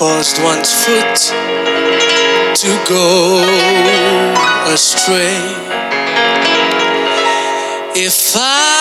caused one's foot to go astray. If I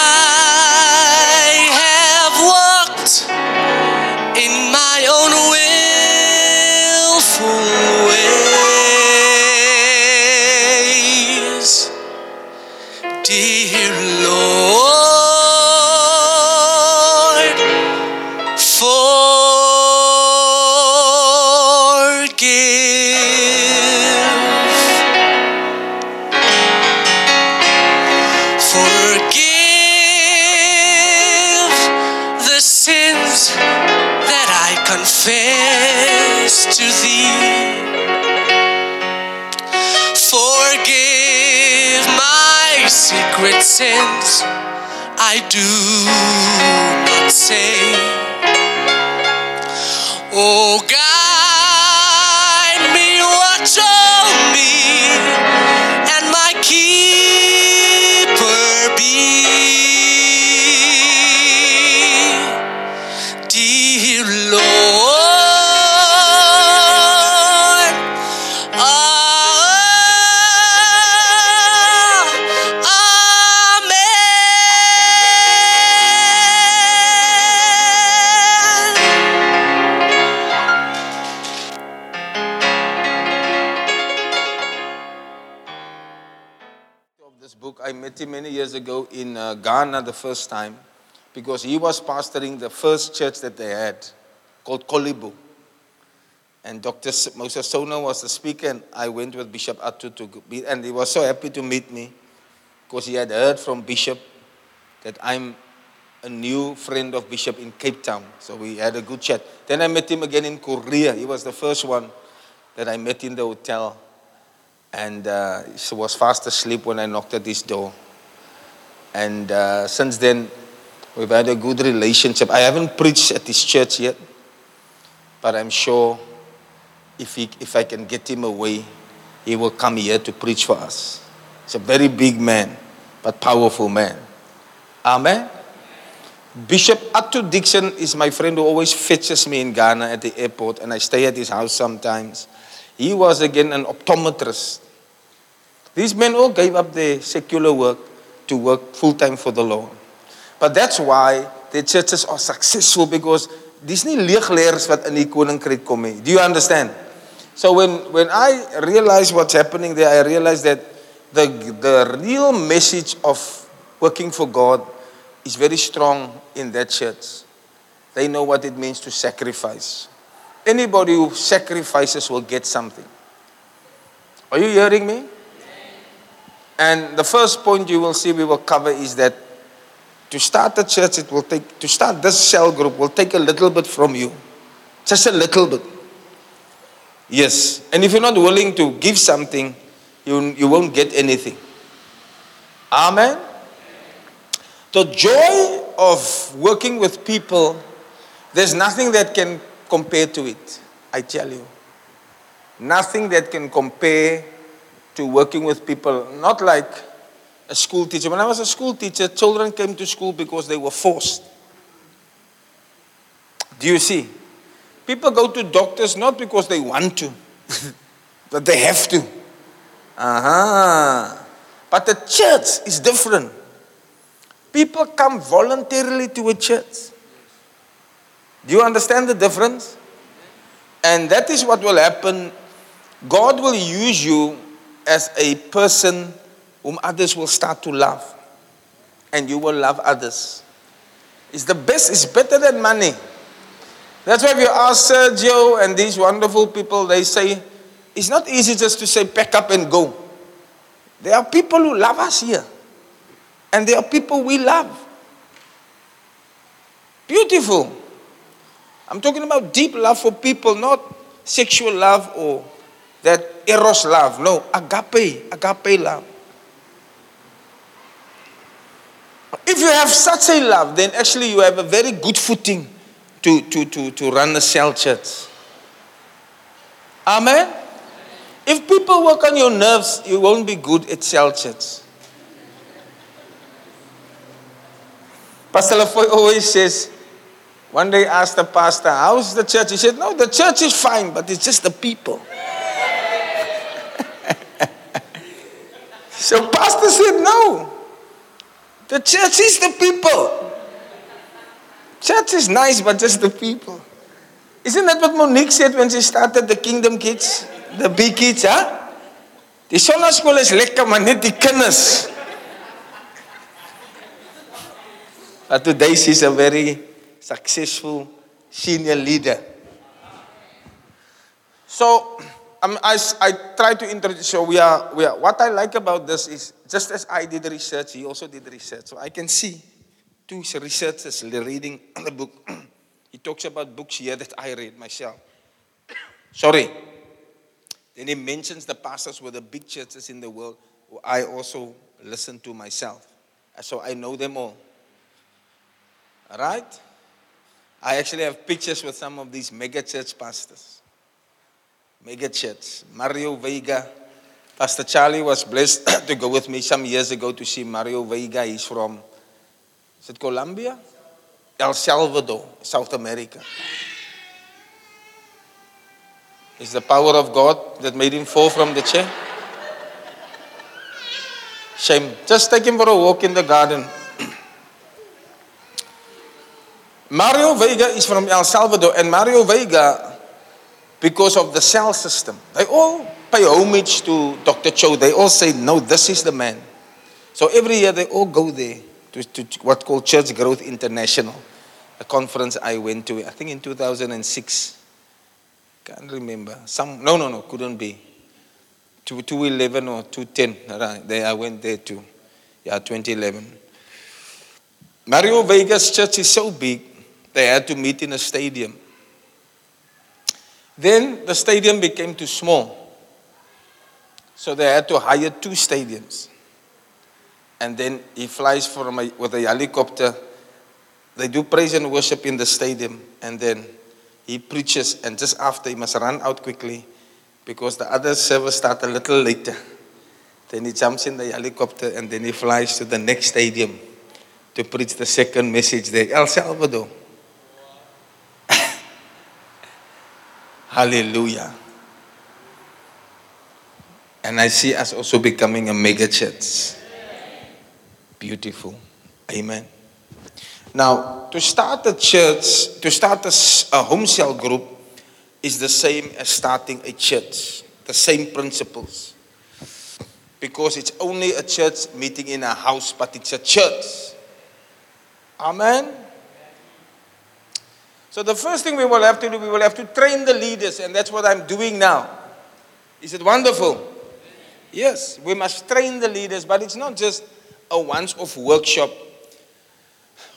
in uh, Ghana the first time because he was pastoring the first church that they had called Kolibu. And Dr. Moses Sona was the speaker, and I went with Bishop Atu to be, and he was so happy to meet me because he had heard from Bishop that I'm a new friend of Bishop in Cape Town. So we had a good chat. Then I met him again in Korea. He was the first one that I met in the hotel. And uh, he was fast asleep when I knocked at his door. And uh, since then, we've had a good relationship. I haven't preached at his church yet, but I'm sure if, he, if I can get him away, he will come here to preach for us. He's a very big man, but powerful man. Amen. Bishop Atu Dixon is my friend who always fetches me in Ghana at the airport, and I stay at his house sometimes. He was again an optometrist. These men all gave up their secular work to work full time for the Lord. But that's why the churches are successful because dis nie leegleers wat in die koninkryk kom nie. Do you understand? So when when I realize what's happening there, I realize that the the real message of working for God is very strong in that church. They know what it means to sacrifice. Anybody who sacrifices will get something. Are you hearing me? And the first point you will see we will cover is that to start a church, it will take, to start this cell group will take a little bit from you. Just a little bit. Yes. And if you're not willing to give something, you, you won't get anything. Amen. The joy of working with people, there's nothing that can compare to it. I tell you. Nothing that can compare to working with people. Not like a school teacher. When I was a school teacher, children came to school because they were forced. Do you see? People go to doctors not because they want to, but they have to. Uh-huh. But the church is different. People come voluntarily to a church. Do you understand the difference? And that is what will happen. God will use you as a person whom others will start to love. And you will love others. It's the best, it's better than money. That's why if you ask Sergio and these wonderful people, they say, it's not easy just to say, pack up and go. There are people who love us here. And there are people we love. Beautiful. I'm talking about deep love for people, not sexual love or that eros love. No, agape, agape love. If you have such a love, then actually you have a very good footing to, to, to, to run a cell church. Amen? If people work on your nerves, you won't be good at cell church. Pastor Lafoy always says, One day asked the pastor, How's the church? He said, No, the church is fine, but it's just the people. So pastor said, No. The church is the people. Church is nice, but just the people. Isn't that what Monique said when she started the Kingdom Kids? The big kids, huh? Die sonnaskool is lekker, maar net die kinders. But today she's a very successful senior leader. So um, I, I try to introduce. So we are, we are. What I like about this is just as I did research, he also did research. So I can see two researchers reading the book. he talks about books here that I read myself. Sorry. Then he mentions the pastors with the big churches in the world who I also listen to myself. So I know them all. All right? I actually have pictures with some of these mega church pastors. Mega church. Mario Vega. Pastor Charlie was blessed to go with me some years ago to see Mario Vega. He's from, is it Colombia? El Salvador, South America. Is the power of God that made him fall from the chair? Shame. Just take him for a walk in the garden. Mario Vega is from El Salvador, and Mario Vega, because of the cell system, they all pay homage to Dr. Cho. They all say, No, this is the man. So every year they all go there to, to what's called Church Growth International, a conference I went to, I think in 2006. Can't remember. Some no, no, no, couldn't be. 211 or 210. Right. There I went there too. Yeah, 2011. Mario Vega's church is so big, they had to meet in a stadium. Then the stadium became too small. So they had to hire two stadiums. And then he flies from a, with a helicopter. They do praise and worship in the stadium. And then he preaches, and just after, he must run out quickly because the other service starts a little later. Then he jumps in the helicopter and then he flies to the next stadium to preach the second message there, El Salvador. Hallelujah. And I see us also becoming a mega church. Beautiful. Amen. Now, to start a church, to start a, a home cell group is the same as starting a church, the same principles. Because it's only a church meeting in a house, but it's a church. Amen. So the first thing we will have to do, we will have to train the leaders, and that's what I'm doing now. Is it wonderful? Yes, we must train the leaders, but it's not just a once-off workshop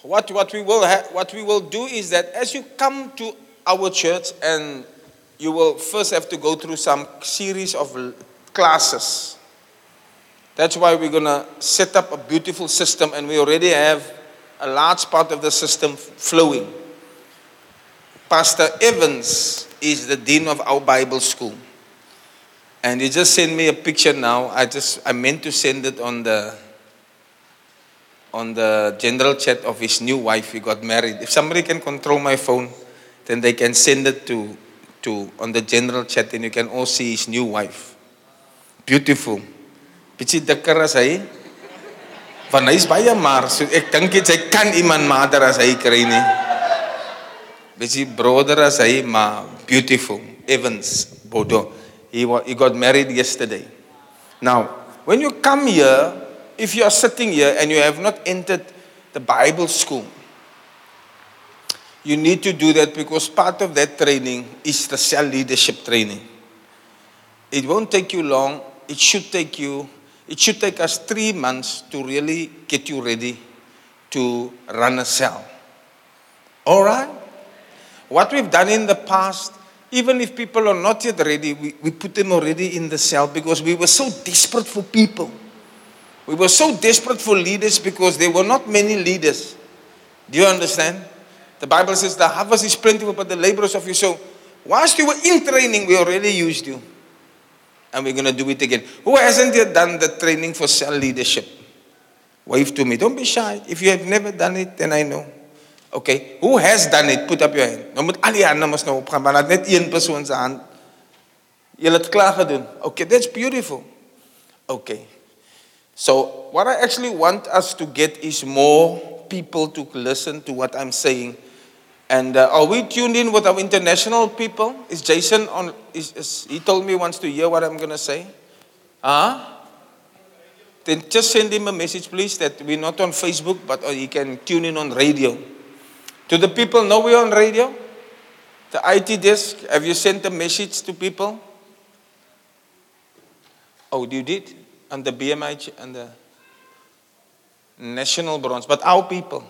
what, what, we will ha- what we will do is that as you come to our church and you will first have to go through some series of classes. That's why we're going to set up a beautiful system and we already have a large part of the system flowing. Pastor Evans is the dean of our Bible school. And he just sent me a picture now. I just I meant to send it on the on the general chat of his new wife. He got married. If somebody can control my phone, then they can send it to, to on the general chat and you can all see his new wife. Beautiful. Bietjie dikker hy. Want hy's baie maar, so ek dink jy kan iemand mader as hy kry nie. Broder as hy, beautiful. Evans Bodo. He, he got married yesterday. Now, when you come here, if you are sitting here and you have not entered the Bible school, you need to do that because part of that training is the cell leadership training. It won't take you long. It should take you, it should take us three months to really get you ready to run a cell. All right? What we've done in the past, even if people are not yet ready, we, we put them already in the cell because we were so desperate for people. We were so desperate for leaders because there were not many leaders. Do you understand? The Bible says the harvest is plentiful, but the laborers of you. So, whilst you were in training, we already used you. And we're going to do it again. Who hasn't yet done the training for cell leadership? Wave to me. Don't be shy. If you have never done it, then I know. Okay, who has done it? Put up your hand. Nou moet al die hande mos nou opgaan, maar net een persoon se hand. Julle het klaar gedoen. Okay, that's beautiful. Okay. So, what I actually want us to get is more people to listen to what I'm saying. And uh, are we tuned in with our international people? Is Jason on? Is, is he told me he wants to hear what I'm going to say? Huh? Then just send him a message, please, that we're not on Facebook, but uh, he can tune in on radio. Do the people know we're on radio? The IT desk, have you sent a message to people? Oh, you did? And the BMH and the national bronze, but our people.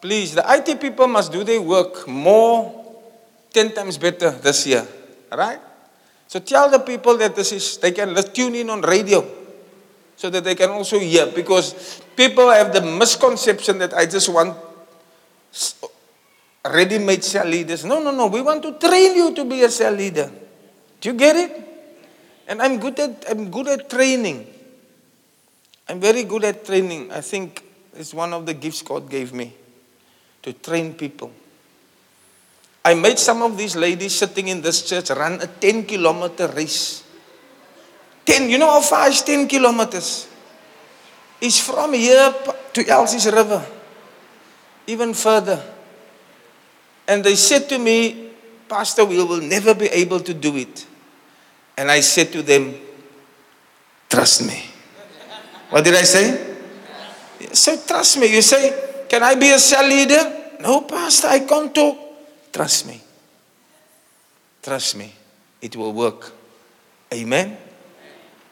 Please, the IT people must do their work more, 10 times better this year. Right? So tell the people that this is, they can tune in on radio so that they can also hear. Because people have the misconception that I just want ready made cell leaders. No, no, no. We want to train you to be a cell leader. Do you get it? And I'm good at, I'm good at training. I'm very good at training. I think it's one of the gifts God gave me to train people. I made some of these ladies sitting in this church run a 10 kilometer race. 10, you know how far is 10 kilometers? It's from here to Elsie's River, even further. And they said to me, Pastor, we will never be able to do it. And I said to them, Trust me. What did I say? So trust me. You say, Can I be a cell leader? No, Pastor, I can't talk. Trust me. Trust me. It will work. Amen.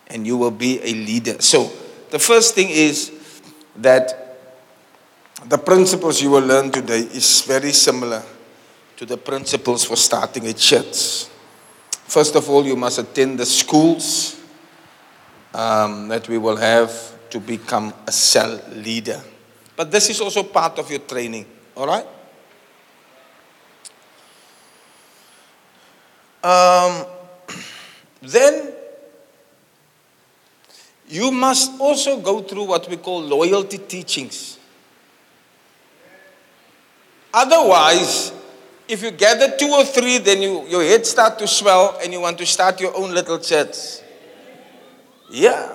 And you will be a leader. So, the first thing is that the principles you will learn today is very similar to the principles for starting a church. First of all, you must attend the schools um, that we will have to become a cell leader. But this is also part of your training, all right? Um, then you must also go through what we call loyalty teachings. Otherwise, if you gather two or three, then you, your head start to swell and you want to start your own little church. Yeah.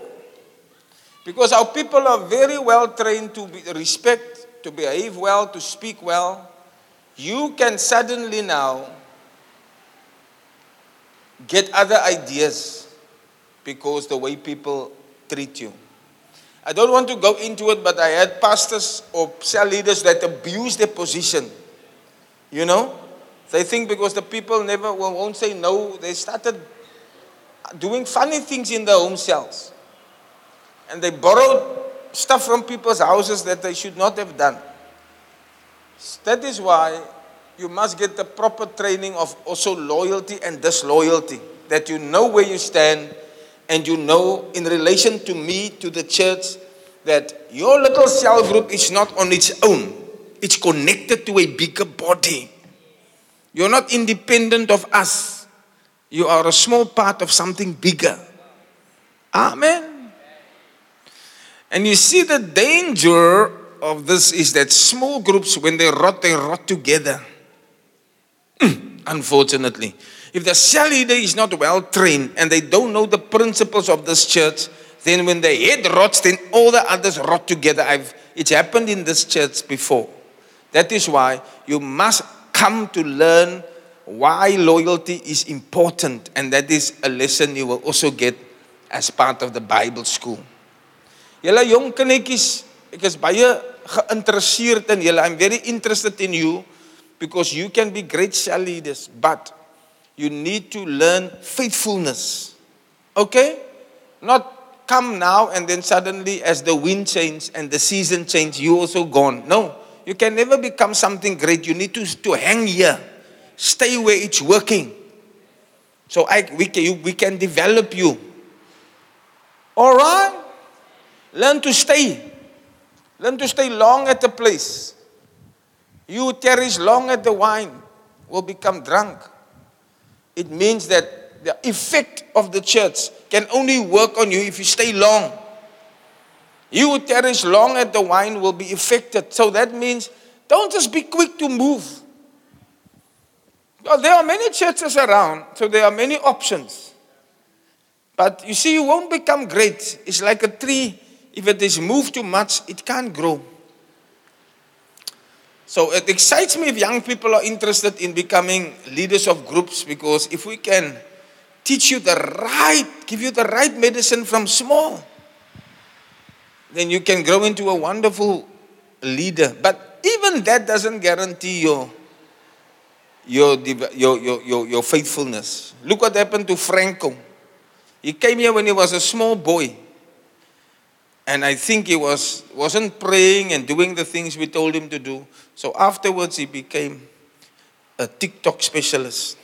Because our people are very well trained to be, respect, to behave well, to speak well. You can suddenly now get other ideas because the way people treat you. I don't want to go into it, but I had pastors or cell leaders that abuse their position. You know? They think because the people never won't say no, they started doing funny things in their home cells. And they borrowed stuff from people's houses that they should not have done. That is why you must get the proper training of also loyalty and disloyalty. That you know where you stand and you know in relation to me, to the church, that your little cell group is not on its own. It's connected to a bigger body. You're not independent of us. You are a small part of something bigger. Amen. And you see the danger of this is that small groups, when they rot, they rot together. Unfortunately. If the cell leader is not well trained and they don't know the principles of this church, then when the head rots, then all the others rot together. I've, it's happened in this church before. That is why you must come to learn why loyalty is important. And that is a lesson you will also get as part of the Bible school. I'm very interested in you because you can be great cell leaders, but you need to learn faithfulness. Okay? Not come now and then suddenly as the wind change and the season change, you also gone. No. You can never become something great. You need to, to hang here. Stay where it's working. So I, we, can, we can develop you. All right? Learn to stay. Learn to stay long at the place. You tarry long at the wine will become drunk. It means that the effect of the church can only work on you if you stay long. You who tarries long at the wine will be affected. So that means don't just be quick to move. Well, there are many churches around, so there are many options. But you see, you won't become great. It's like a tree. If it is moved too much, it can't grow. So it excites me if young people are interested in becoming leaders of groups because if we can teach you the right, give you the right medicine from small, then you can grow into a wonderful leader. But even that doesn't guarantee your, your, your, your, your, faithfulness. Look what happened to Franco. He came here when he was a small boy. And I think he was, wasn't praying and doing the things we told him to do. So afterwards, he became a TikTok specialist.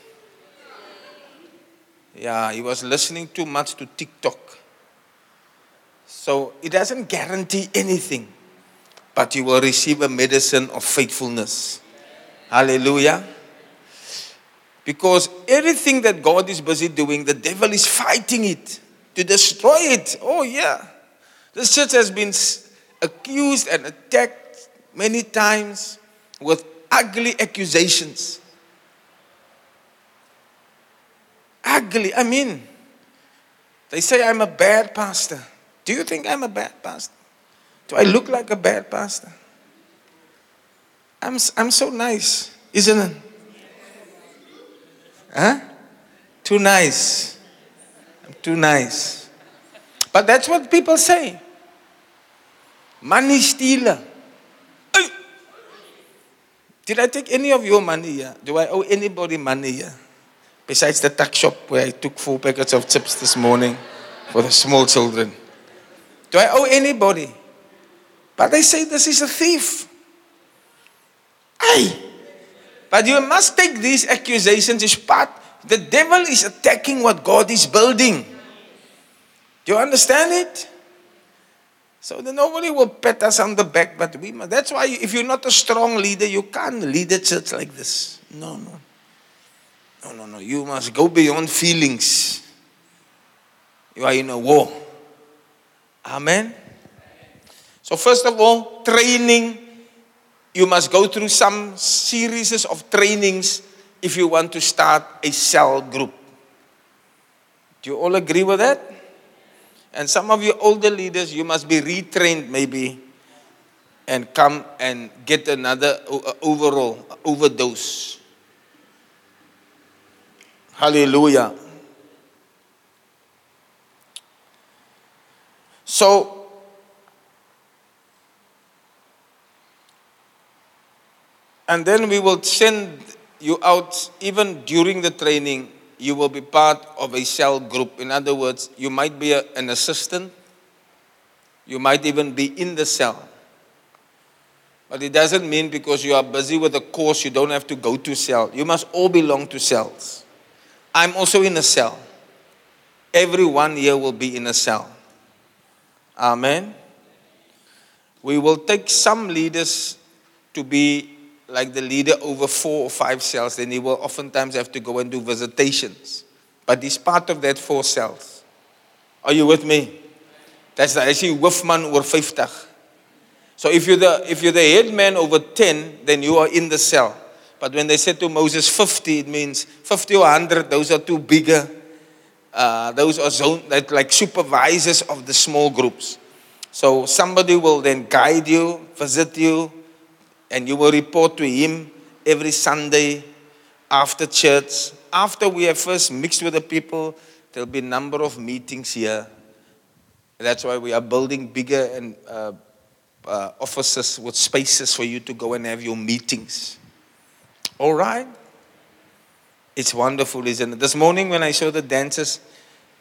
Yeah, he was listening too much to TikTok. So it doesn't guarantee anything, but you will receive a medicine of faithfulness. Hallelujah. Because everything that God is busy doing, the devil is fighting it to destroy it. Oh, yeah. This church has been accused and attacked many times with ugly accusations. Ugly. I mean, they say I'm a bad pastor. Do you think I'm a bad pastor? Do I look like a bad pastor? I'm, I'm so nice, isn't it? Huh? Too nice. I'm too nice. But that's what people say. Money stealer. Did I take any of your money here? Do I owe anybody money here? Besides the tuck shop where I took four packets of chips this morning for the small children. Do I owe anybody? But they say this is a thief. Hey! But you must take these accusations as part. The devil is attacking what God is building. You understand it? So then nobody will pat us on the back, but we must. That's why if you're not a strong leader, you can't lead a church like this. No, no. No, no, no. You must go beyond feelings. You are in a war. Amen. So, first of all, training. You must go through some series of trainings if you want to start a cell group. Do you all agree with that? And some of you older leaders, you must be retrained maybe and come and get another overall overdose. Hallelujah. So, and then we will send you out even during the training. You will be part of a cell group. In other words, you might be a, an assistant, you might even be in the cell. But it doesn't mean because you are busy with a course, you don't have to go to cell. You must all belong to cells. I'm also in a cell. Every one year will be in a cell. Amen. We will take some leaders to be like the leader over four or five cells, then he will oftentimes have to go and do visitations. But he's part of that four cells. Are you with me? That's the actually hoofman over 50. So if you're the if you're the head man over 10, then you are in the cell. But when they said to Moses 50, it means 50 or 100, those are too bigger uh, those are zone, that, like supervisors of the small groups. So somebody will then guide you, visit you, and you will report to him every Sunday after church. After we have first mixed with the people, there'll be a number of meetings here. That's why we are building bigger and uh, uh, offices with spaces for you to go and have your meetings. All right? It's wonderful, isn't it? This morning when I saw the dancers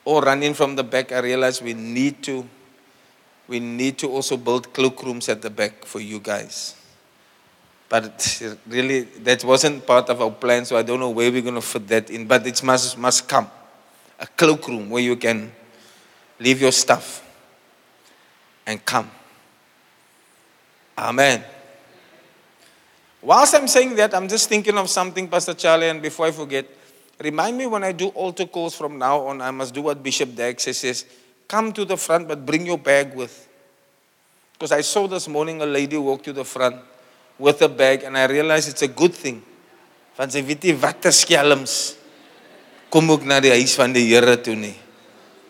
all running from the back, I realized we need to we need to also build cloakrooms at the back for you guys. But really, that wasn't part of our plan, so I don't know where we're going to fit that in. But it must, must come. A cloakroom where you can leave your stuff and come. Amen. Whilst I'm saying that, I'm just thinking of something, Pastor Charlie, and before I forget, remind me when I do altar calls from now on, I must do what Bishop says, says come to the front, but bring your bag with. Because I saw this morning a lady walk to the front with a bag, and I realized it's a good thing. Want sy weet nie wat te skelms kom ook na die huis van die Here toe nie.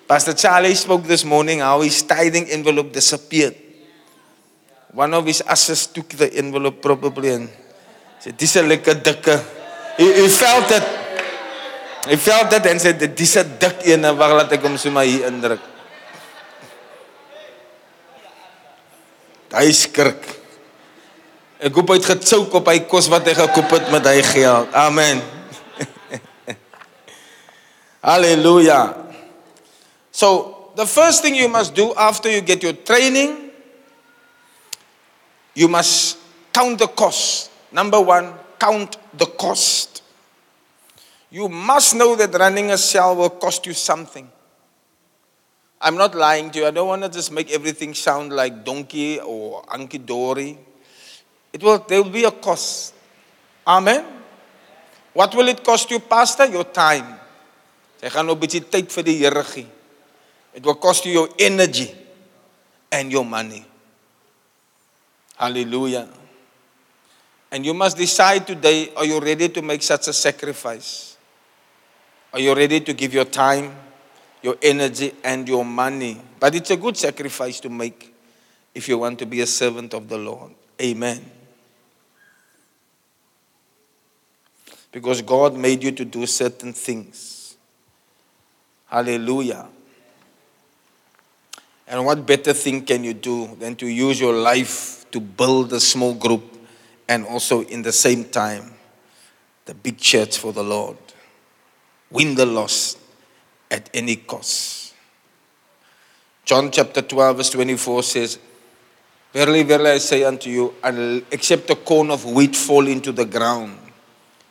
Pastor Charlie spoke this morning how his tithing envelope disappeared. One of his asses took the envelope probably and said, Dis 'n lekker dikke. He, he felt it. He felt it and said, Dis 'n dik een, wag laat ek hom sommer hier indruk. Hy skrik. Ek op hy kos wat hy gekoop het met hy geld. Amen. Hallelujah. So, the first thing you must do after you get your training, you must count the cost. Number one, count the cost. You must know that running a cell will cost you something. I'm not lying to you. I don't want to just make everything sound like donkey or Anki Dory. It will, there will be a cost. Amen. What will it cost you, Pastor? Your time. Jy gaan nou 'n bietjie tyd vir die. It will cost you your energy and your money. Hallelujah. And you must decide today are you ready to make such a sacrifice? Are you ready to give your time, your energy, and your money? But it's a good sacrifice to make if you want to be a servant of the Lord. Amen. Because God made you to do certain things. Hallelujah. And what better thing can you do than to use your life to build a small group and also in the same time the big church for the Lord? Win the lost at any cost. John chapter 12, verse 24 says, Verily, verily, I say unto you, except a corn of wheat fall into the ground,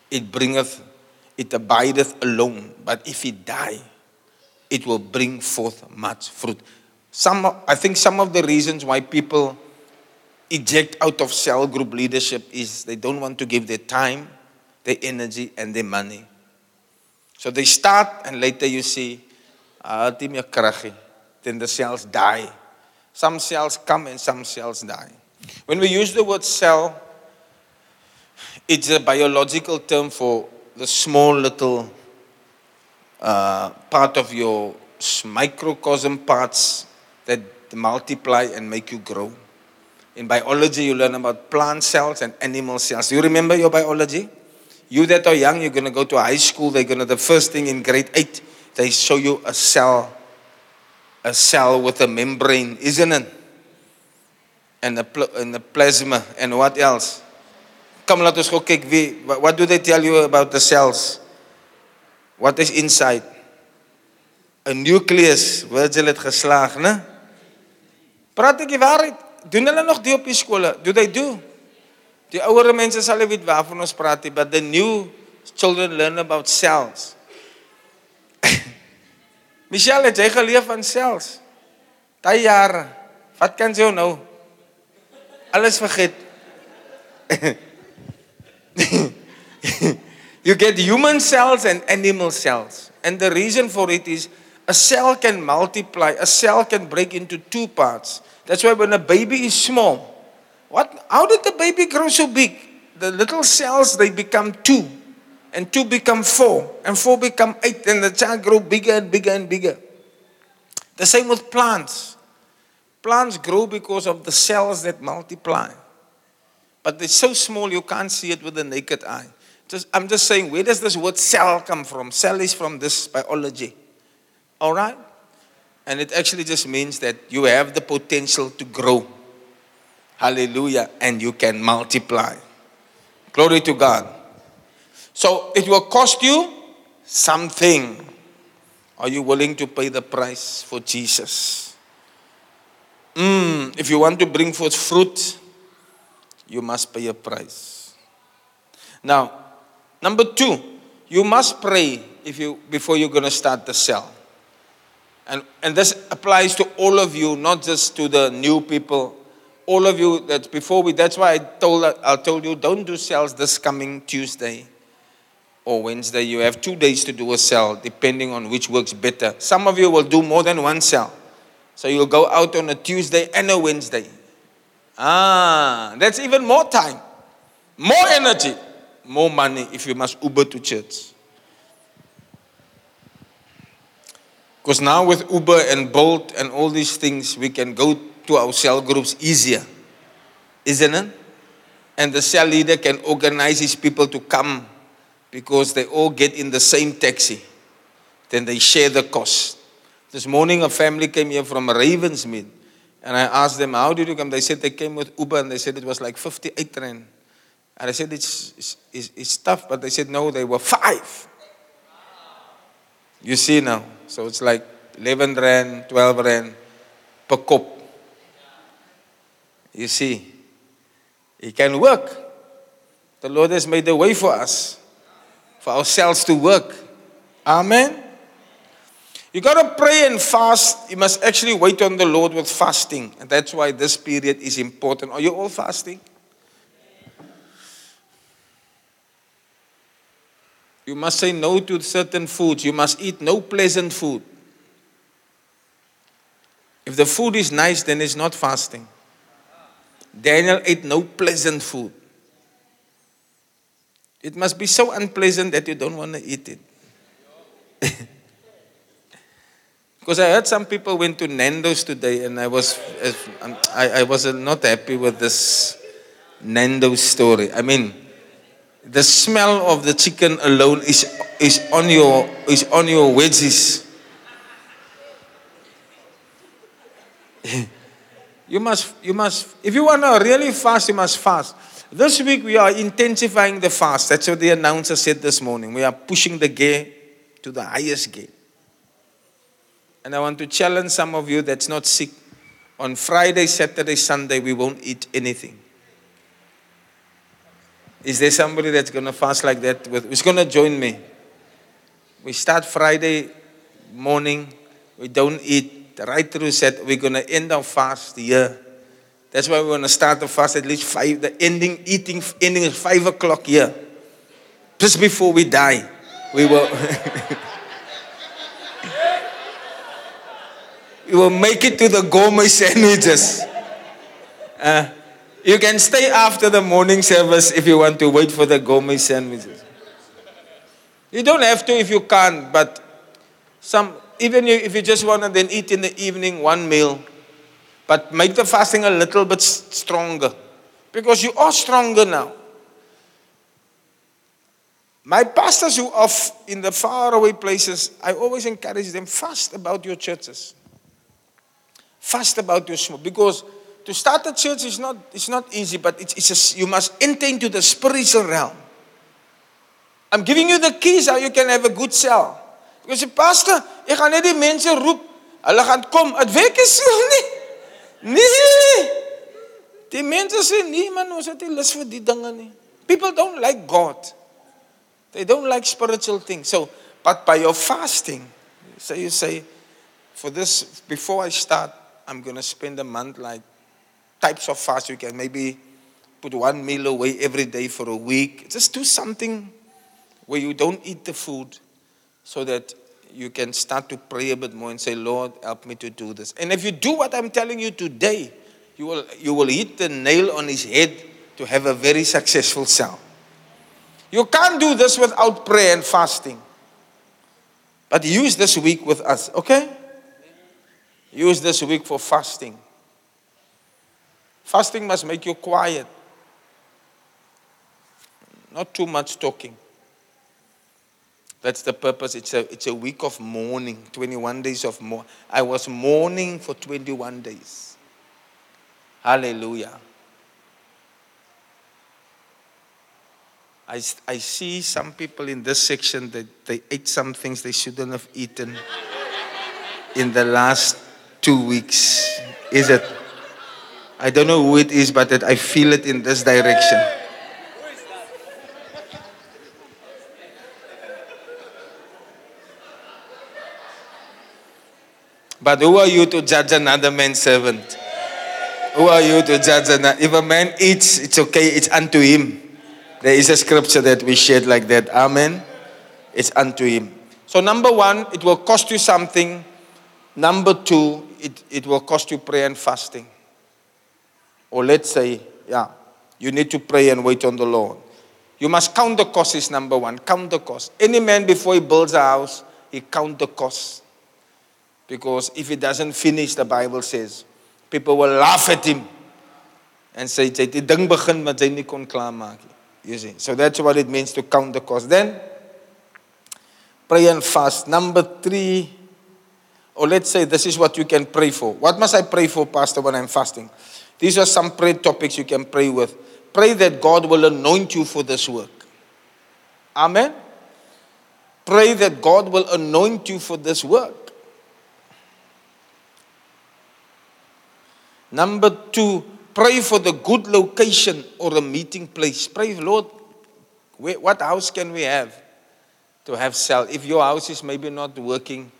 it bringeth, it abideth alone. But if it die, it will bring forth much fruit. Some, I think some of the reasons why people eject out of cell group leadership is they don't want to give their time, their energy, and their money. So they start, and later you see, ah, then the cells die. Some cells come and some cells die. When we use the word cell, it's a biological term for the small little uh, part of your microcosm parts that multiply and make you grow. In biology, you learn about plant cells and animal cells. You remember your biology? You that are young, you're going to go to high school. They're going to, the first thing in grade eight, they show you a cell a cell with a membrane, isn't it? And a, pl- and a plasma, and what else? Come, let us go kyk wie, what do they tell you about the cells? What is inside? A nucleus, Virgil het geslaag, né? Praat ek die waarheid? Doen hulle nog die op die skole? Do they do? Die ouere mense sal weet waarvan ons praat, but the new children learn about cells. Michelle, het jy geleef van selfs? Daai jare. Wat kan jy nou? Alles vergeet. you get human cells and animal cells. And the reason for it is a cell can multiply, a cell can break into two parts. That's why when a baby is small, what how did the baby grow so big? The little cells they become two and two become four, and four become eight, and the child grow bigger and bigger and bigger. The same with plants. Plants grow because of the cells that multiply. But they're so small you can't see it with the naked eye. Just, I'm just saying, where does this word cell come from? Cell is from this biology. All right? And it actually just means that you have the potential to grow. Hallelujah. And you can multiply. Glory to God. So it will cost you something. Are you willing to pay the price for Jesus? Mm, if you want to bring forth fruit, you must pay a price. Now, number two, you must pray if you before you're going to start the cell. And, and this applies to all of you, not just to the new people. All of you that before we, that's why I told, I told you, don't do cells this coming Tuesday or Wednesday, you have two days to do a cell, depending on which works better. Some of you will do more than one cell. So you'll go out on a Tuesday and a Wednesday. Ah, that's even more time, more energy, more money if you must Uber to church. Because now with Uber and Bolt and all these things, we can go to our cell groups easier, isn't it? And the cell leader can organize his people to come because they all get in the same taxi. Then they share the cost. This morning, a family came here from Ravensmead. And I asked them, How did you come? They said they came with Uber and they said it was like 58 rand. And I said, It's, it's, it's tough. But they said, No, they were five. You see now. So it's like 11 rand, 12 rand per cop. You see, it can work. The Lord has made a way for us, for ourselves to work. Amen. You got to pray and fast. You must actually wait on the Lord with fasting. And that's why this period is important. Are you all fasting? You must say no to certain foods. You must eat no pleasant food. If the food is nice, then it's not fasting. Daniel ate no pleasant food. It must be so unpleasant that you don't want to eat it. because I heard some people went to Nando's today, and I was I, I was not happy with this Nando's story. I mean, the smell of the chicken alone is, is on your is on your wedges. you must you must if you want to really fast, you must fast. This week we are intensifying the fast. That's what the announcer said this morning. We are pushing the gear to the highest gear. And I want to challenge some of you that's not sick. On Friday, Saturday, Sunday, we won't eat anything. Is there somebody that's going to fast like that? With, who's going to join me? We start Friday morning. We don't eat right through set. We're going to end our fast here. That's why we're going to start the fast at least five. The ending eating ending is five o'clock here. Just before we die, we will. we will make it to the gourmet sandwiches. Uh, you can stay after the morning service if you want to wait for the gourmet sandwiches. You don't have to if you can't, but some even if you just want to then eat in the evening one meal, but make the fasting a little bit stronger because you are stronger now. My pastors who are in the faraway places, I always encourage them fast about your churches. Fast about your small because to start a church is not, it's not easy, but it's, it's a, you must enter into the spiritual realm. I'm giving you the keys how you can have a good cell. Because die pastor, ek gaan net die mense roep. Hulle gaan kom. Dit werk is so nie. Nee. Die mense sê nee man, ons het nie lus vir die dinge nie. People don't like God. They don't like spiritual things. So, but by your fasting, so you say, for this, before I start, I'm going to spend a month like types of fast. You can maybe put one meal away every day for a week. Just do something where you don't eat the food so that you can start to pray a bit more and say, Lord, help me to do this. And if you do what I'm telling you today, you will, you will hit the nail on his head to have a very successful cell. You can't do this without prayer and fasting. But use this week with us, okay? Use this week for fasting. Fasting must make you quiet. Not too much talking. That's the purpose. It's a, it's a week of mourning, 21 days of mourning. I was mourning for 21 days. Hallelujah. I, I see some people in this section that they ate some things they shouldn't have eaten in the last two weeks. Is it? I don't know who it is, but I feel it in this direction. But who are you to judge another man's servant? Who are you to judge another? If a man eats, it's okay, it's unto him. There is a scripture that we shared like that. Amen. It's unto him. So, number one, it will cost you something. Number two, it, it will cost you prayer and fasting. Or let's say, yeah, you need to pray and wait on the Lord. You must count the cost is number one. Count the cost. Any man before he builds a house, he count the cost. Because if he doesn't finish, the Bible says, people will laugh at him and say, "Jy het ding begin maar jy nie kon klaarmaak nie." You see. So that's what it means to count the cost. Then pray and fast. Number 3 or let's say this is what you can pray for. What must I pray for, Pastor, when I'm fasting? These are some prayer topics you can pray with. Pray that God will anoint you for this work. Amen. Pray that God will anoint you for this work. Number two, pray for the good location or a meeting place. Pray, Lord, what house can we have to have cell? If your house is maybe not working,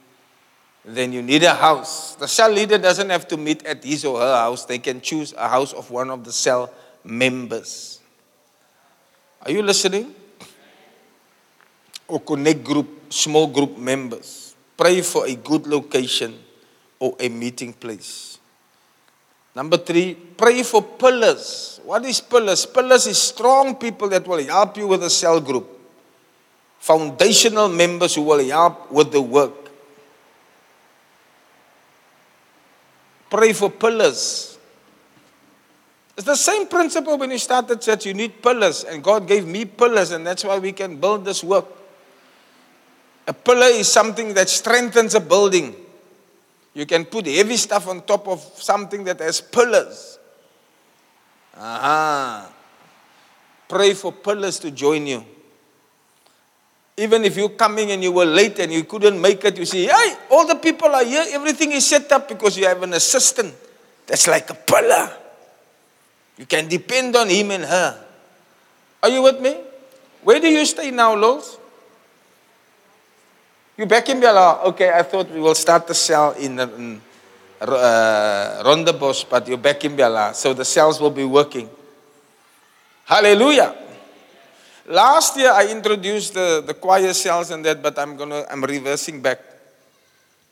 then you need a house. The cell leader doesn't have to meet at his or her house. They can choose a house of one of the cell members. Are you listening? Or connect group, small group members. Pray for a good location or a meeting place. Number three, pray for pillars. What is pillars? Pillars is strong people that will help you with a cell group. Foundational members who will help with the work. Pray for pillars. It's the same principle when you start the church. You need pillars, and God gave me pillars, and that's why we can build this work. A pillar is something that strengthens a building. You can put heavy stuff on top of something that has pillars. Aha. Pray for pillars to join you. Even if you're coming and you were late and you couldn't make it, you see, hey, all the people are here, everything is set up because you have an assistant that's like a pillar. You can depend on him and her. Are you with me? Where do you stay now, Lols? You back in Belhar? Okay, I thought we will start the cell in, in uh, Rondebosch, but you're back in Belhar, so the cells will be working. Hallelujah. Last year I introduced the, the choir cells and that, but I'm gonna I'm reversing back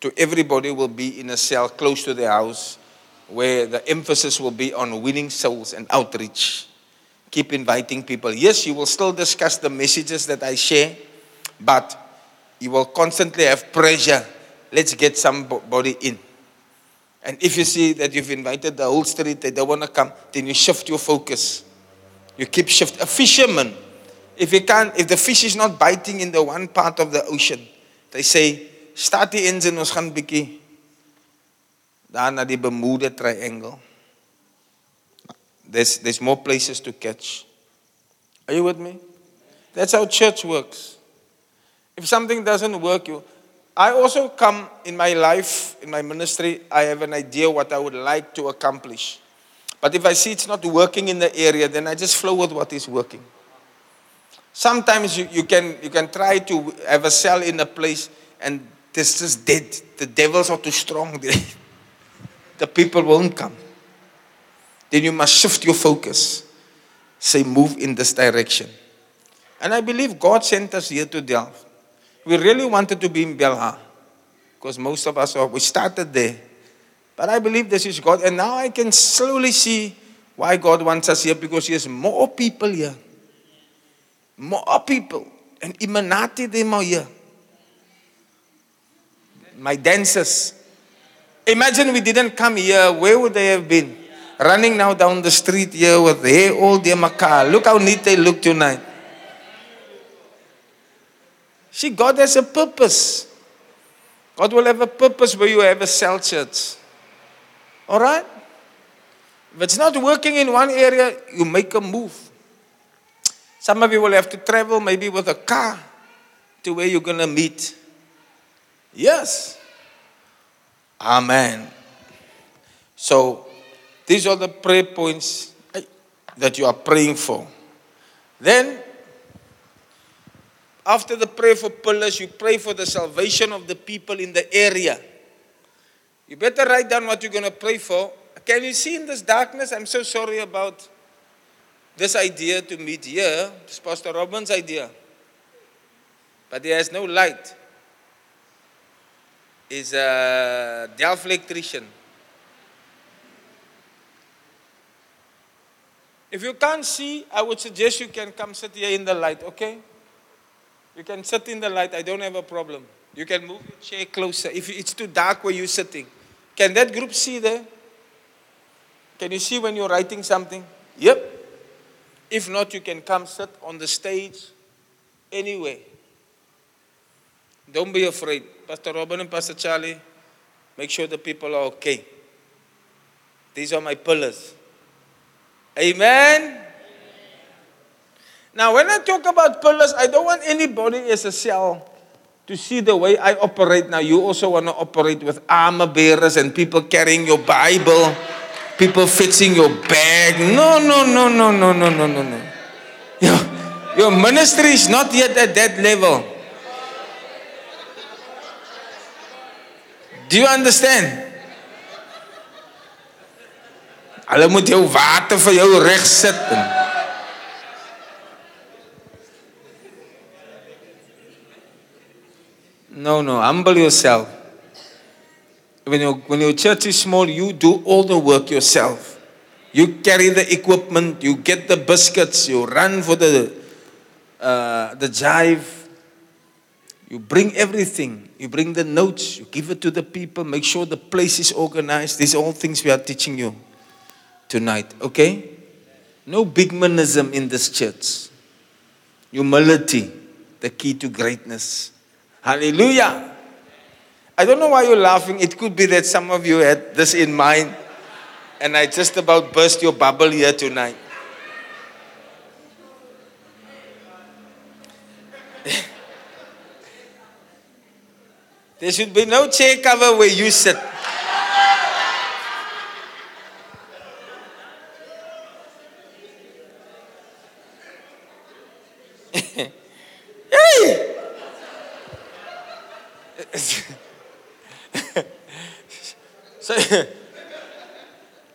to everybody will be in a cell close to their house where the emphasis will be on winning souls and outreach. Keep inviting people. Yes, you will still discuss the messages that I share, but you will constantly have pressure. Let's get somebody in. And if you see that you've invited the whole street, they don't want to come, then you shift your focus. You keep shift. A fisherman if you can't, if the fish is not biting in the one part of the ocean, they say, start die engine, ons gaan bietjie daar na die Bermuda Triangle. There's, there's more places to catch. Are you with me? That's how church works. If something doesn't work, you. I also come in my life, in my ministry, I have an idea what I would like to accomplish. But if I see it's not working in the area, then I just flow with what is working. Sometimes you, you, can, you can try to have a cell in a place and this is dead. The devils are too strong the people won't come. Then you must shift your focus. Say, move in this direction. And I believe God sent us here to Delft. We really wanted to be in Belhar because most of us are, we started there. But I believe this is God. And now I can slowly see why God wants us here because He has more people here. More people. And Imanati them are here. My dancers. Imagine we didn't come here. Where would they have been? Running now down the street here with hair all their macaw. Look how neat they look tonight. See, God has a purpose. God will have a purpose where you have a cell church. All right? If it's not working in one area, you make a move. Some of you will have to travel maybe with a car to where you're going to meet. Yes. Amen. So, these are the prayer points that you are praying for. Then, after the prayer for pillars, you pray for the salvation of the people in the area. You better write down what you're going to pray for. Can you see in this darkness? I'm so sorry about this idea to meet here is Pastor Robin's idea. But he has no light. He's a Delft electrician. If you can't see, I would suggest you can come sit here in the light, okay? You can sit in the light, I don't have a problem. You can move your chair closer. If it's too dark where you're sitting, can that group see there? Can you see when you're writing something? Yep. If not, you can come sit on the stage anyway. Don't be afraid. Pastor Robin and Pastor Charlie, make sure the people are okay. These are my pillars. Amen. Now, when I talk about pillars, I don't want anybody as a cell to see the way I operate. Now, you also want to operate with armor bearers and people carrying your Bible, people fixing your bag. No, no, no, no, no, no, no, no, no. Your, your ministry is not yet at that level. Do you understand? Hulle moet jou water vir jou reg sit. No, no, humble yourself. When your, when your church is small, you do all the work yourself. You carry the equipment, you get the biscuits, you run for the, uh, the jive, you bring everything. You bring the notes, you give it to the people, make sure the place is organized. These are all things we are teaching you tonight, okay? No bigmanism in this church. Humility, the key to greatness. Hallelujah. I don't know why you're laughing. It could be that some of you had this in mind, and I just about burst your bubble here tonight. there should be no chair cover where you sit. hey! so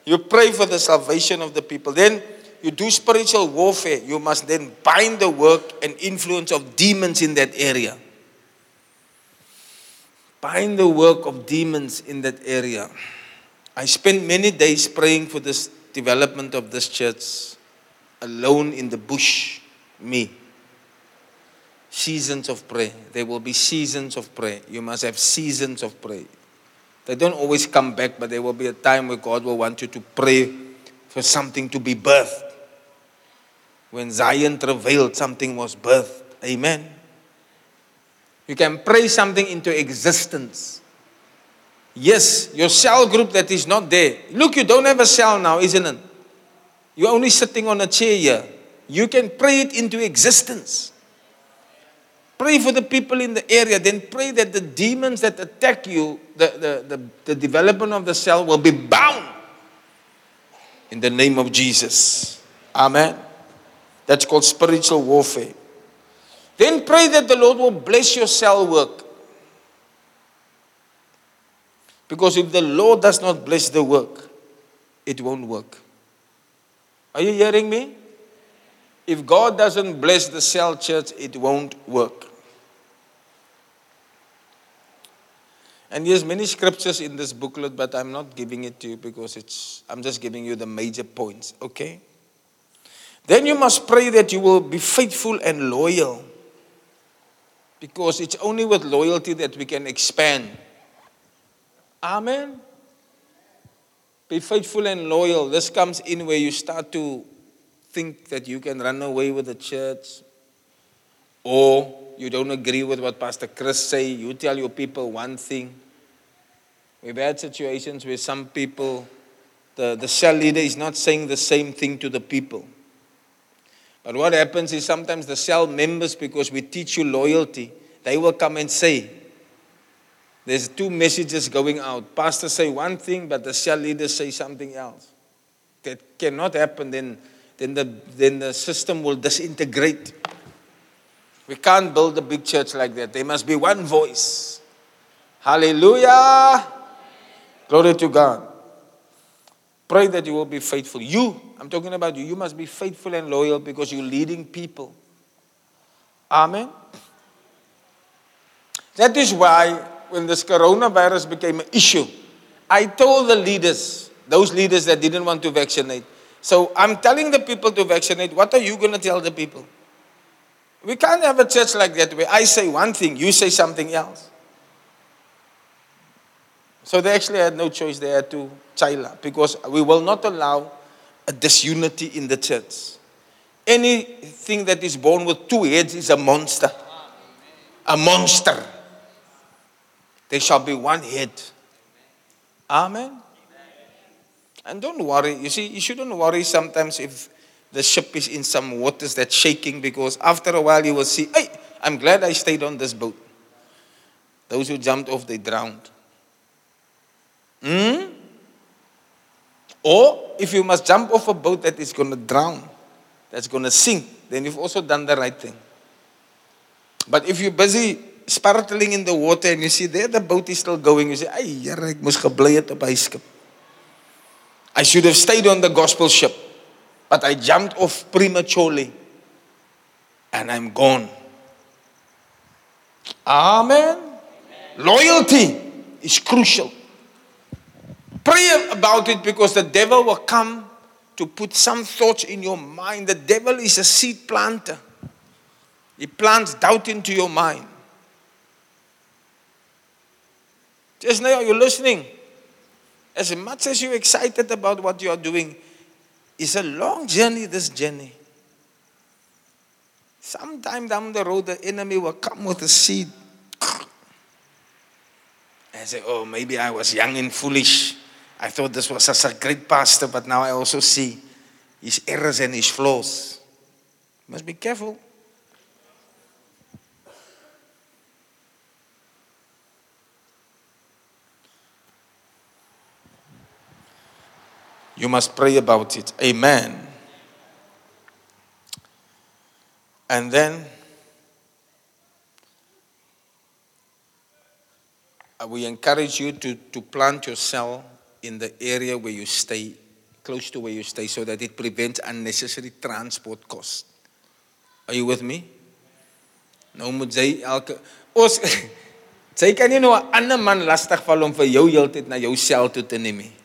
you pray for the salvation of the people. Then you do spiritual warfare. You must then bind the work and influence of demons in that area. Bind the work of demons in that area. I spent many days praying for this development of this church alone in the bush. Me seasons of prayer. There will be seasons of prayer. You must have seasons of prayer. They don't always come back, but there will be a time where God will want you to pray for something to be birthed. When Zion travailed, something was birthed. Amen. You can pray something into existence. Yes, your cell group that is not there. Look, you don't have a cell now, isn't it? You're only sitting on a chair here. You can pray it into existence. Pray for the people in the area. Then pray that the demons that attack you, the, the, the, the development of the cell, will be bound in the name of Jesus. Amen. That's called spiritual warfare. Then pray that the Lord will bless your cell work. Because if the Lord does not bless the work, it won't work. Are you hearing me? If God doesn't bless the cell church, it won't work. And there's many scriptures in this booklet, but I'm not giving it to you because it's I'm just giving you the major points, okay? Then you must pray that you will be faithful and loyal. Because it's only with loyalty that we can expand. Amen. Be faithful and loyal. This comes in where you start to think that you can run away with the church or you don't agree with what Pastor Chris say, you tell your people one thing. We've had situations where some people, the, the cell leader is not saying the same thing to the people. But what happens is sometimes the cell members, because we teach you loyalty, they will come and say, there's two messages going out. Pastor say one thing, but the cell leader say something else. That cannot happen, then, then, the, then the system will disintegrate. We can't build a big church like that. There must be one voice. Hallelujah. Glory to God. Pray that you will be faithful. You, I'm talking about you, you must be faithful and loyal because you're leading people. Amen. That is why when this coronavirus became an issue, I told the leaders, those leaders that didn't want to vaccinate, So I'm telling the people to vaccinate. What are you going to tell the people? We can't have a church like that where I say one thing, you say something else. So they actually had no choice. They had to chila because we will not allow a disunity in the church. Anything that is born with two heads is a monster. A monster. There shall be one head. Amen. And don't worry. You see, you shouldn't worry sometimes if the ship is in some waters that's shaking because after a while you will see, hey, I'm glad I stayed on this boat. Those who jumped off, they drowned. Hmm? Or if you must jump off a boat that is going to drown, that's going to sink, then you've also done the right thing. But if you're busy sparkling in the water and you see there the boat is still going, you say. I should have stayed on the gospel ship, but I jumped off prematurely and I'm gone. Amen. Loyalty is crucial. Pray about it because the devil will come to put some thoughts in your mind. The devil is a seed planter, he plants doubt into your mind. Just now, you're listening. As much as you're excited about what you are doing, it's a long journey, this journey. Sometime down the road, the enemy will come with a seed and say, Oh, maybe I was young and foolish. I thought this was such a great pastor, but now I also see his errors and his flaws. Must be careful. You must pray about it. Amen. And then uh, we encourage you to, to plant your cell in the area where you stay, close to where you stay, so that it prevents unnecessary transport costs. Are you with me? Nou moet jy elke ons sy kan nie nou 'n ander man lastig val om vir jou heeltyd na jou sel toe te neem nie.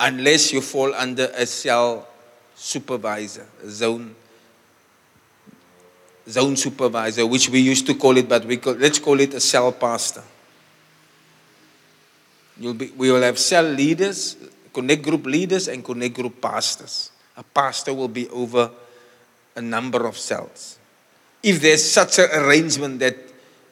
Unless you fall under a cell supervisor, zone zone supervisor, which we used to call it, but we call, let's call it a cell pastor. Be, we will have cell leaders, connect group leaders, and connect group pastors. A pastor will be over a number of cells. If there's such an arrangement that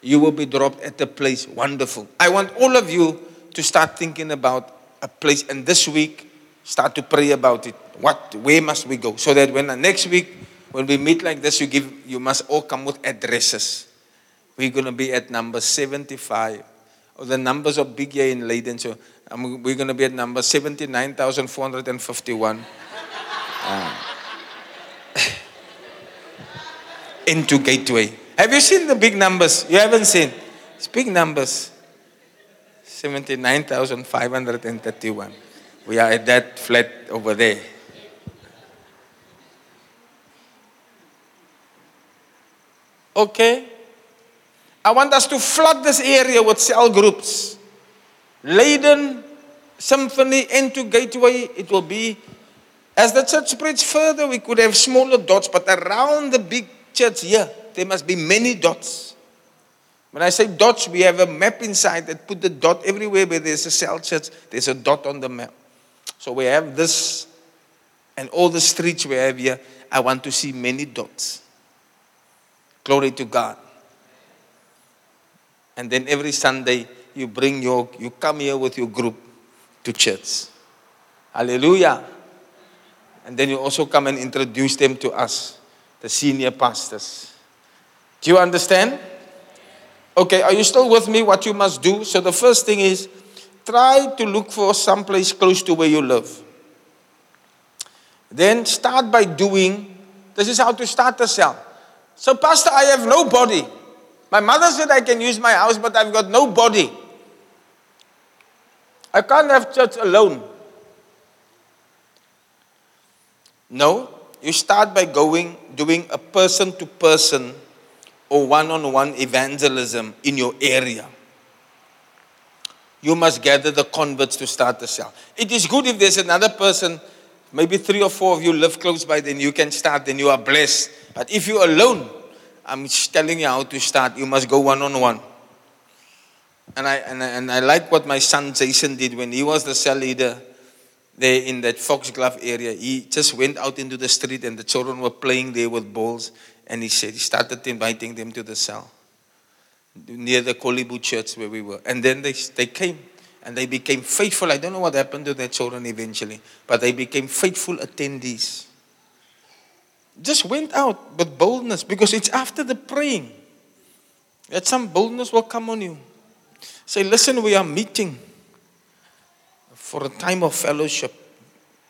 you will be dropped at a place, wonderful. I want all of you to start thinking about a place, and this week, start to pray about it. What, where must we go? So that when the next week, when we meet like this, you give, you must all come with addresses. We're to be at number 75 or the numbers of big year in Leiden. So um, we're to be at number 79,451. Uh, into Gateway. Have you seen the big numbers? You haven't seen. It's big numbers. 79,531. We are at that flat over there. Okay? I want us to flood this area with cell groups. Leiden, Symphony, into Gateway, it will be. As the church spreads further, we could have smaller dots, but around the big church here, there must be many dots. When I say dots, we have a map inside that put the dot everywhere where there's a cell church, there's a dot on the map. So we have this, and all the streets we have here, I want to see many dots. Glory to God. And then every Sunday, you bring your, you come here with your group to church. Hallelujah. And then you also come and introduce them to us, the senior pastors. Do you understand? Okay, are you still with me? What you must do? So the first thing is try to look for some place close to where you live. Then start by doing, this is how to start a cell. So, Pastor, I have no body. My mother said I can use my house, but I've got no body. I can't have church alone. No, you start by going, doing a person to person or one on one evangelism in your area. You must gather the converts to start the cell. It is good if there's another person Maybe three or four of you live close by, then you can start, then you are blessed. But if you're alone, I'm telling you how to start. You must go one on one. And I, and, I, and I like what my son Jason did when he was the cell leader there in that Foxglove area. He just went out into the street and the children were playing there with balls. And he said he started inviting them to the cell near the Kolibu church where we were. And then they, they came and they became faithful. I don't know what happened to their children eventually, but they became faithful attendees. Just went out with boldness because it's after the praying that some boldness will come on you. Say, listen, we are meeting for a time of fellowship.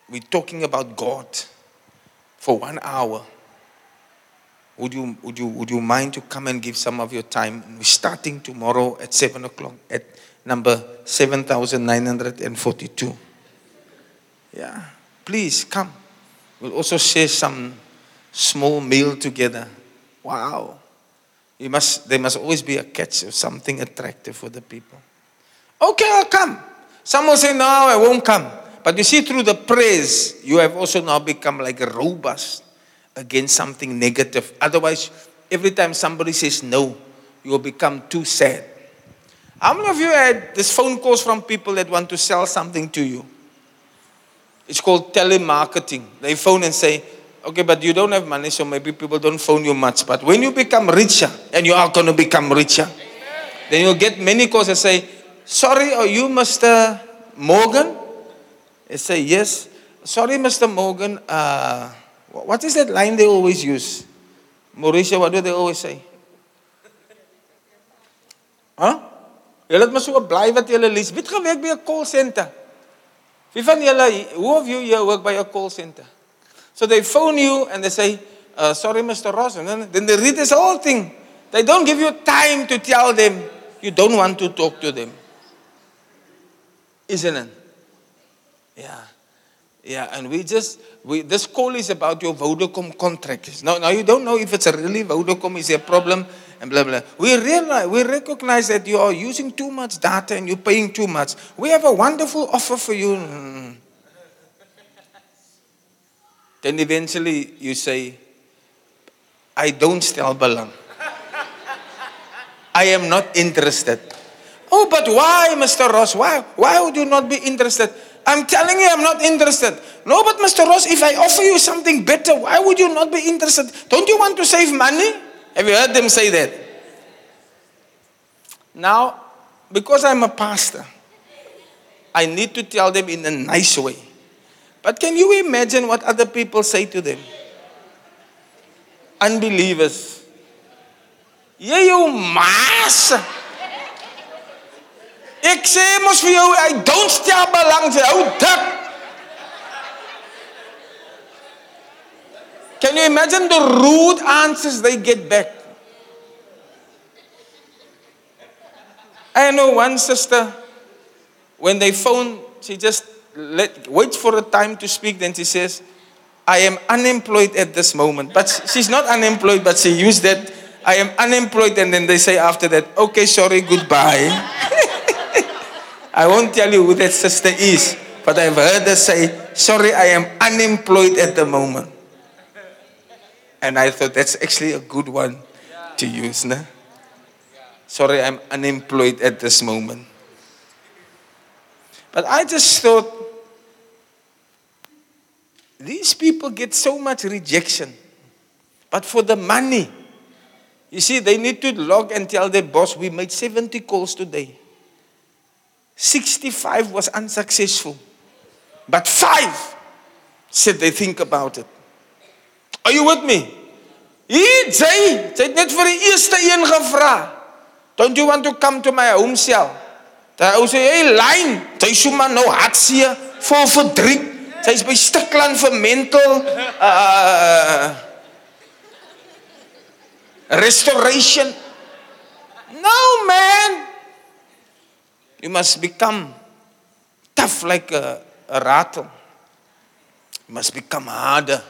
We're talking about God for one hour. Would you, would, you, would you mind to come and give some of your time? We're starting tomorrow at 7 o'clock at number 7942. Yeah, please come. We'll also share some small meal together. Wow. You must, there must always be a catch or something attractive for the people. Okay, I'll come. Some will say, No, I won't come. But you see, through the praise, you have also now become like robust against something negative. Otherwise, every time somebody says no, you will become too sad. How many of you had this phone calls from people that want to sell something to you? It's called telemarketing. They phone and say, okay, but you don't have money, so maybe people don't phone you much. But when you become richer, and you are going to become richer, then you'll get many calls that say, sorry, are you Mr. Morgan? They say, yes. Sorry, Mr. Morgan. Uh, what is that line they always use? Mauricio, what do they always say? Huh? Julle het maar so bly wat julle lees. Wie het gewerk by 'n call center? Wie van julle, who of you here work by a call center? So they phone you and they say, uh, sorry, Mr. Ross. And then, then they read this whole thing. They don't give you time to tell them you don't want to talk to them. Isn't it? Yeah. Yeah, and we just, we, this call is about your Vodacom contract. Now, now you don't know if it's a really Vodacom is a problem and blah, blah. We realize, we recognize that you are using too much data and you're paying too much. We have a wonderful offer for you. Then eventually you say, I don't still belong. I am not interested. Oh, but why, Mr. Ross? Why? Why would you not be interested? I'm telling you, I'm not interested. No, but Mr. Ross, if I offer you something better, why would you not be interested? Don't you want to save money? Have you heard them say that? Now, because I'm a pastor, I need to tell them in a nice way. But can you imagine what other people say to them? Unbelievers. Yeah, you mass. Ek sê mos vir jou, I don't belang dik. Can you imagine the rude answers they get back? I know one sister, when they phone, she just let, waits for a time to speak, then she says, I am unemployed at this moment. But she's not unemployed, but she used that, I am unemployed, and then they say after that, okay, sorry, goodbye. I won't tell you who that sister is, but I've heard her say, Sorry, I am unemployed at the moment. And I thought that's actually a good one to use. No? Sorry, I'm unemployed at this moment. But I just thought, these people get so much rejection. But for the money, you see, they need to log and tell their boss, we made 70 calls today. 65 was unsuccessful. But five said they think about it. Are you with me? Hier, jy, jy het net vir die eerste een gevra. Don't you want to come to my home cell? Daai ou sê, "Hey, lyn, jy sou maar nou hartseer, vol verdriet. Sy's by Stikland vir mental uh restoration." No, man. You must become tough like a, a rattle. You must become harder.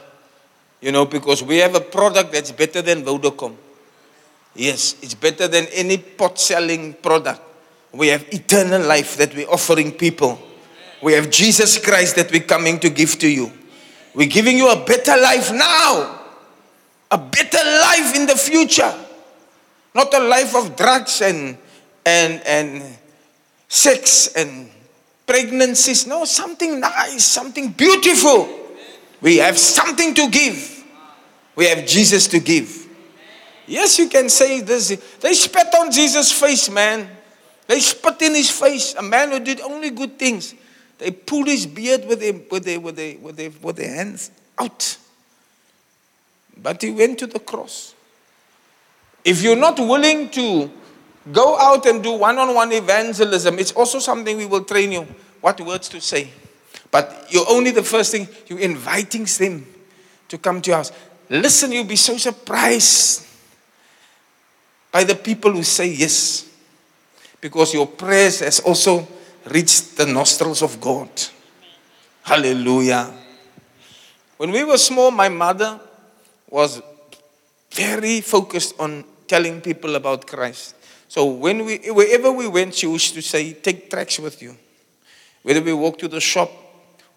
You know, because we have a product that's better than Vodacom. Yes, it's better than any pot selling product. We have eternal life that we're offering people. We have Jesus Christ that we're coming to give to you. We're giving you a better life now, a better life in the future. Not a life of drugs and, and, and sex and pregnancies. No, something nice, something beautiful. We have something to give. We have Jesus to give. Yes, you can say this. They spat on Jesus' face, man. They spat in his face. A man who did only good things. They pulled his beard with their, with their, with their, with their, with their hands out. But he went to the cross. If you're not willing to go out and do one on one evangelism, it's also something we will train you what words to say. But you're only the first thing, you're inviting them to come to your house. Listen, you'll be so surprised by the people who say yes. Because your prayers has also reached the nostrils of God. Hallelujah. When we were small, my mother was very focused on telling people about Christ. So when we, wherever we went, she used to say, "Take tracks with you." Whether we walked to the shop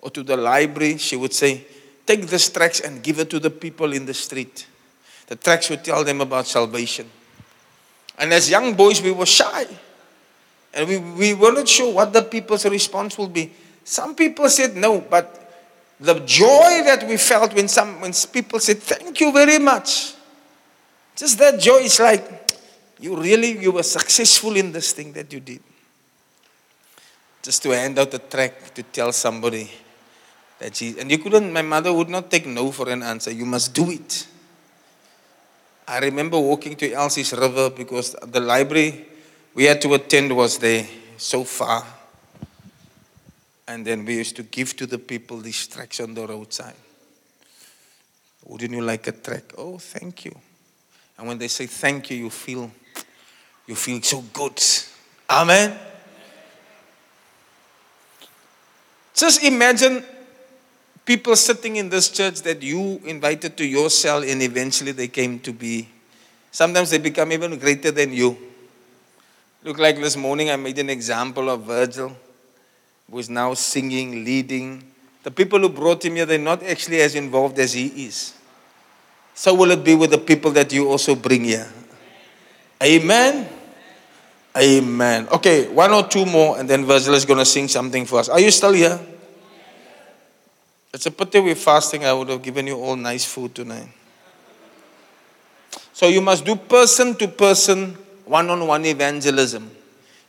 or to the library, she would say, "Take this tracks and give it to the people in the street." The tracks would tell them about salvation. And as young boys, we were shy. And we, we were not sure what the people's response will be. Some people said no, but the joy that we felt when some when people said, Thank you very much. Just that joy is like you really you were successful in this thing that you did. Just to hand out a tract to tell somebody that she and you couldn't my mother would not take no for an answer. You must do it. I remember walking to Elsie's River because the library we had to attend was there so far. And then we used to give to the people these tracks on the roadside. Wouldn't you like a track? Oh, thank you. And when they say thank you, you feel you feel so good. Amen. Just imagine people sitting in this church that you invited to your cell and eventually they came to be. Sometimes they become even greater than you. Look like this morning I made an example of Virgil, who is now singing, leading. The people who brought him here, they're not actually as involved as he is. So will it be with the people that you also bring here. Amen. Amen. Okay, one or two more, and then Virgil is going to sing something for us. Are you still here? It's a pity we're fasting. I would have given you all nice food tonight. So you must do person to person, one on one evangelism.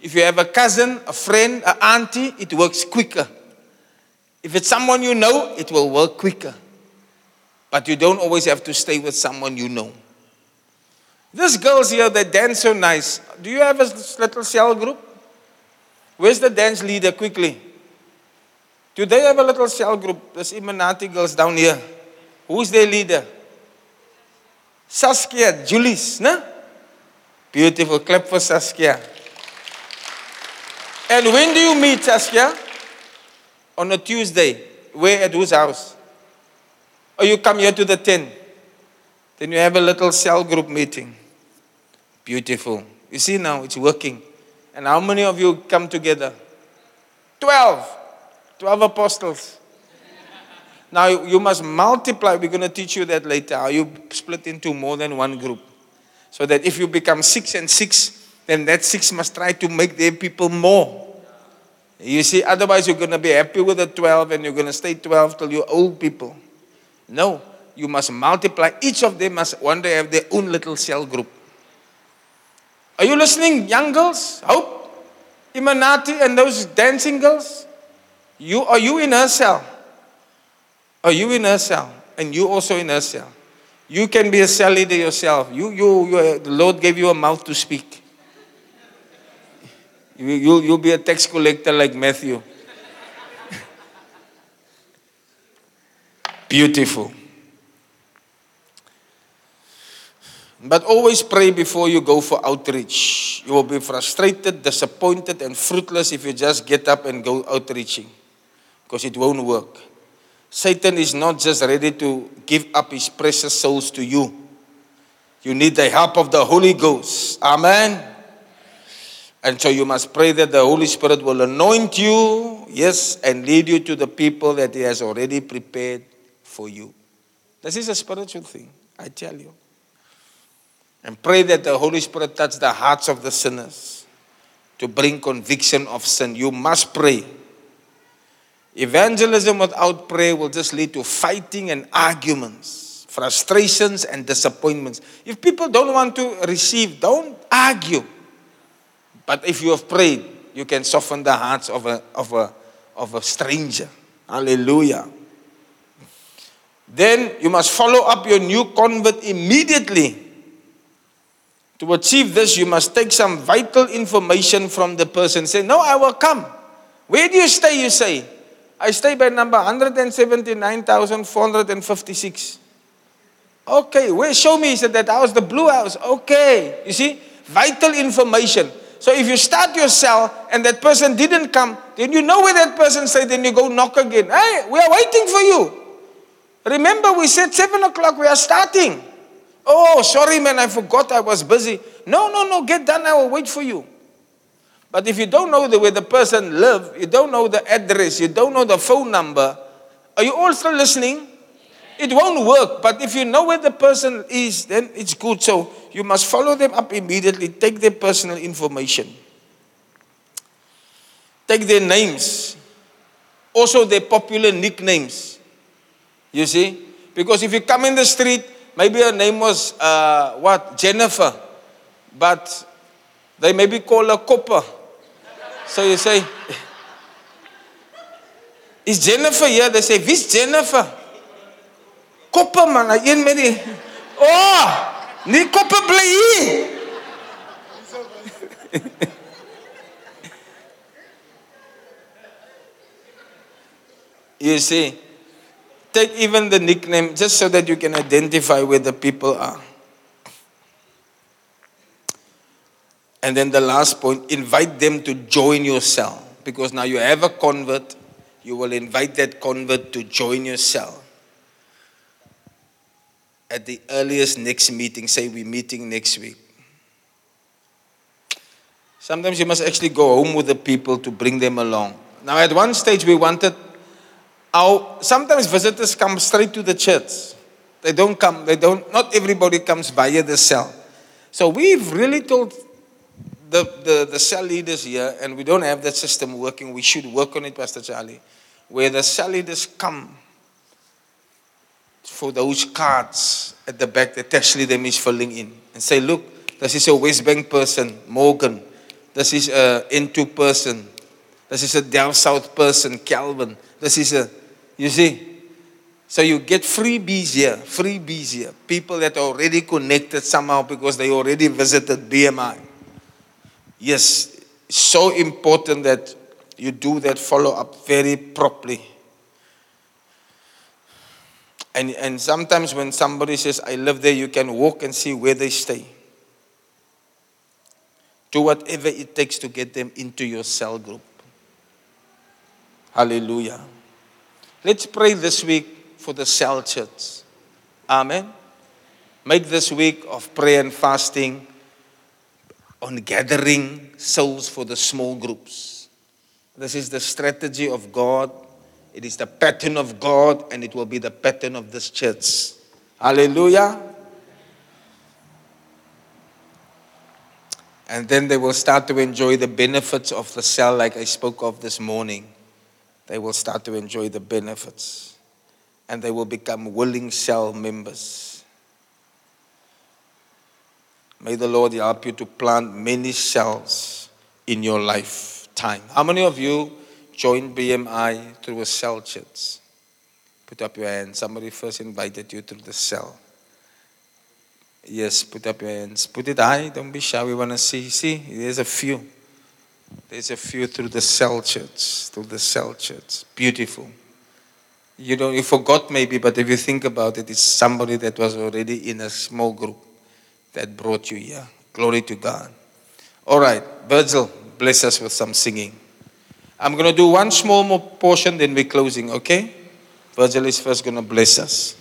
If you have a cousin, a friend, an auntie, it works quicker. If it's someone you know, it will work quicker. But you don't always have to stay with someone you know. These girls here, they dance so nice. Do you have a little cell group? Where's the dance leader quickly? Do they have a little cell group? There's Imanati girls down here. Who's their leader? Saskia, Julius, no? Beautiful. Clap for Saskia. And when do you meet Saskia? On a Tuesday. Where at whose house? Or you come here to the tent. Then you have a little cell group meeting. Beautiful. You see now, it's working. And how many of you come together? Twelve. Twelve apostles. Now you must multiply. We're going to teach you that later. How you split into more than one group. So that if you become six and six, then that six must try to make their people more. You see, otherwise you're going to be happy with the 12 and you're going to stay 12 till you're old people. No, you must multiply. Each of them must one day have their own little cell group. Are you listening, young girls? Hope, Imanati, and those dancing girls? You are you in her cell? Are you in her cell? And you also in her cell. You can be a cell leader yourself. You, you, you the Lord gave you a mouth to speak. You, you, you'll be a tax collector like Matthew. Beautiful. But always pray before you go for outreach. You will be frustrated, disappointed, and fruitless if you just get up and go outreaching because it won't work. Satan is not just ready to give up his precious souls to you. You need the help of the Holy Ghost. Amen. And so you must pray that the Holy Spirit will anoint you, yes, and lead you to the people that He has already prepared for you. This is a spiritual thing, I tell you. And pray that the Holy Spirit touch the hearts of the sinners to bring conviction of sin. You must pray. Evangelism without prayer will just lead to fighting and arguments, frustrations and disappointments. If people don't want to receive, don't argue. But if you have prayed, you can soften the hearts of a, of a, of a stranger. Hallelujah. Then you must follow up your new convert immediately. To achieve this, you must take some vital information from the person. Say, No, I will come. Where do you stay? You say, I stay by number 179,456. Okay, where? Show me. He said, That house, the blue house. Okay. You see, vital information. So if you start your cell and that person didn't come, then you know where that person said, then you go knock again. Hey, we are waiting for you. Remember, we said 7 o'clock, we are starting. Oh, sorry, man, I forgot I was busy. No, no, no, get done, I will wait for you. But if you don't know the, where the person lives, you don't know the address, you don't know the phone number, are you all still listening? It won't work. But if you know where the person is, then it's good. So you must follow them up immediately. Take their personal information. Take their names. Also their popular nicknames. You see? Because if you come in the street, maybe her name was uh, what? Jennifer. But they maybe call her Copper. So you say, Is Jennifer here? They say, Who's Jennifer? Koppe man, een met die Oh, nie koppe bly you see, take even the nickname just so that you can identify where the people are. And then the last point, invite them to join your cell. Because now you have a convert, you will invite that convert to join your cell. At the earliest next meeting, say we're meeting next week. Sometimes you must actually go home with the people to bring them along. Now, at one stage, we wanted our. Sometimes visitors come straight to the church. They don't come, they don't, not everybody comes via the cell. So we've really told the, the, the cell leaders here, and we don't have that system working. We should work on it, Pastor Charlie, where the cell leaders come for those cards at the back that actually them is filling in and say, look, this is a West Bank person, Morgan. This is a N2 person. This is a Down South person, Calvin. This is a, you see. So you get freebies here, freebies here. People that are already connected somehow because they already visited BMI. Yes, so important that you do that follow up very properly. And, and sometimes when somebody says, I live there, you can walk and see where they stay. Do whatever it takes to get them into your cell group. Hallelujah. Let's pray this week for the cell church. Amen. Make this week of prayer and fasting on gathering souls for the small groups. This is the strategy of God. It is the pattern of God, and it will be the pattern of this church. Hallelujah. And then they will start to enjoy the benefits of the cell, like I spoke of this morning. They will start to enjoy the benefits. And they will become willing cell members. May the Lord help you to plant many cells in your lifetime. How many of you joined BMI through a cell church? Put up your hand. Somebody first invited you through the cell. Yes, put up your hands. Put it high. Don't be shy. We want to see. See, there's a few. There's a few through the cell church. Through the cell church. Beautiful. You don't. You forgot maybe, but if you think about it, it's somebody that was already in a small group that brought you here. Glory to God. All right, Virgil, bless us with some singing. I'm going to do one small more portion, then we're closing, okay? Virgil is first going to bless us.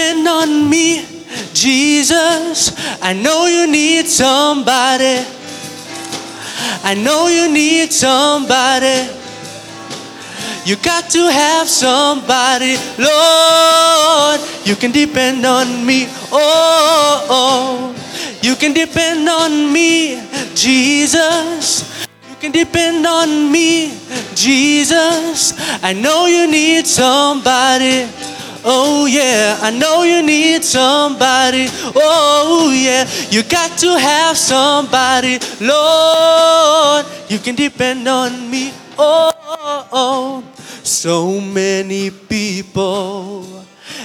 Depend on me, Jesus. I know you need somebody. I know you need somebody. You got to have somebody, Lord. You can depend on me. Oh, oh. you can depend on me, Jesus. You can depend on me, Jesus. I know you need somebody. Oh yeah, I know you need somebody. Oh yeah, you got to have somebody, Lord. You can depend on me. Oh, oh. so many people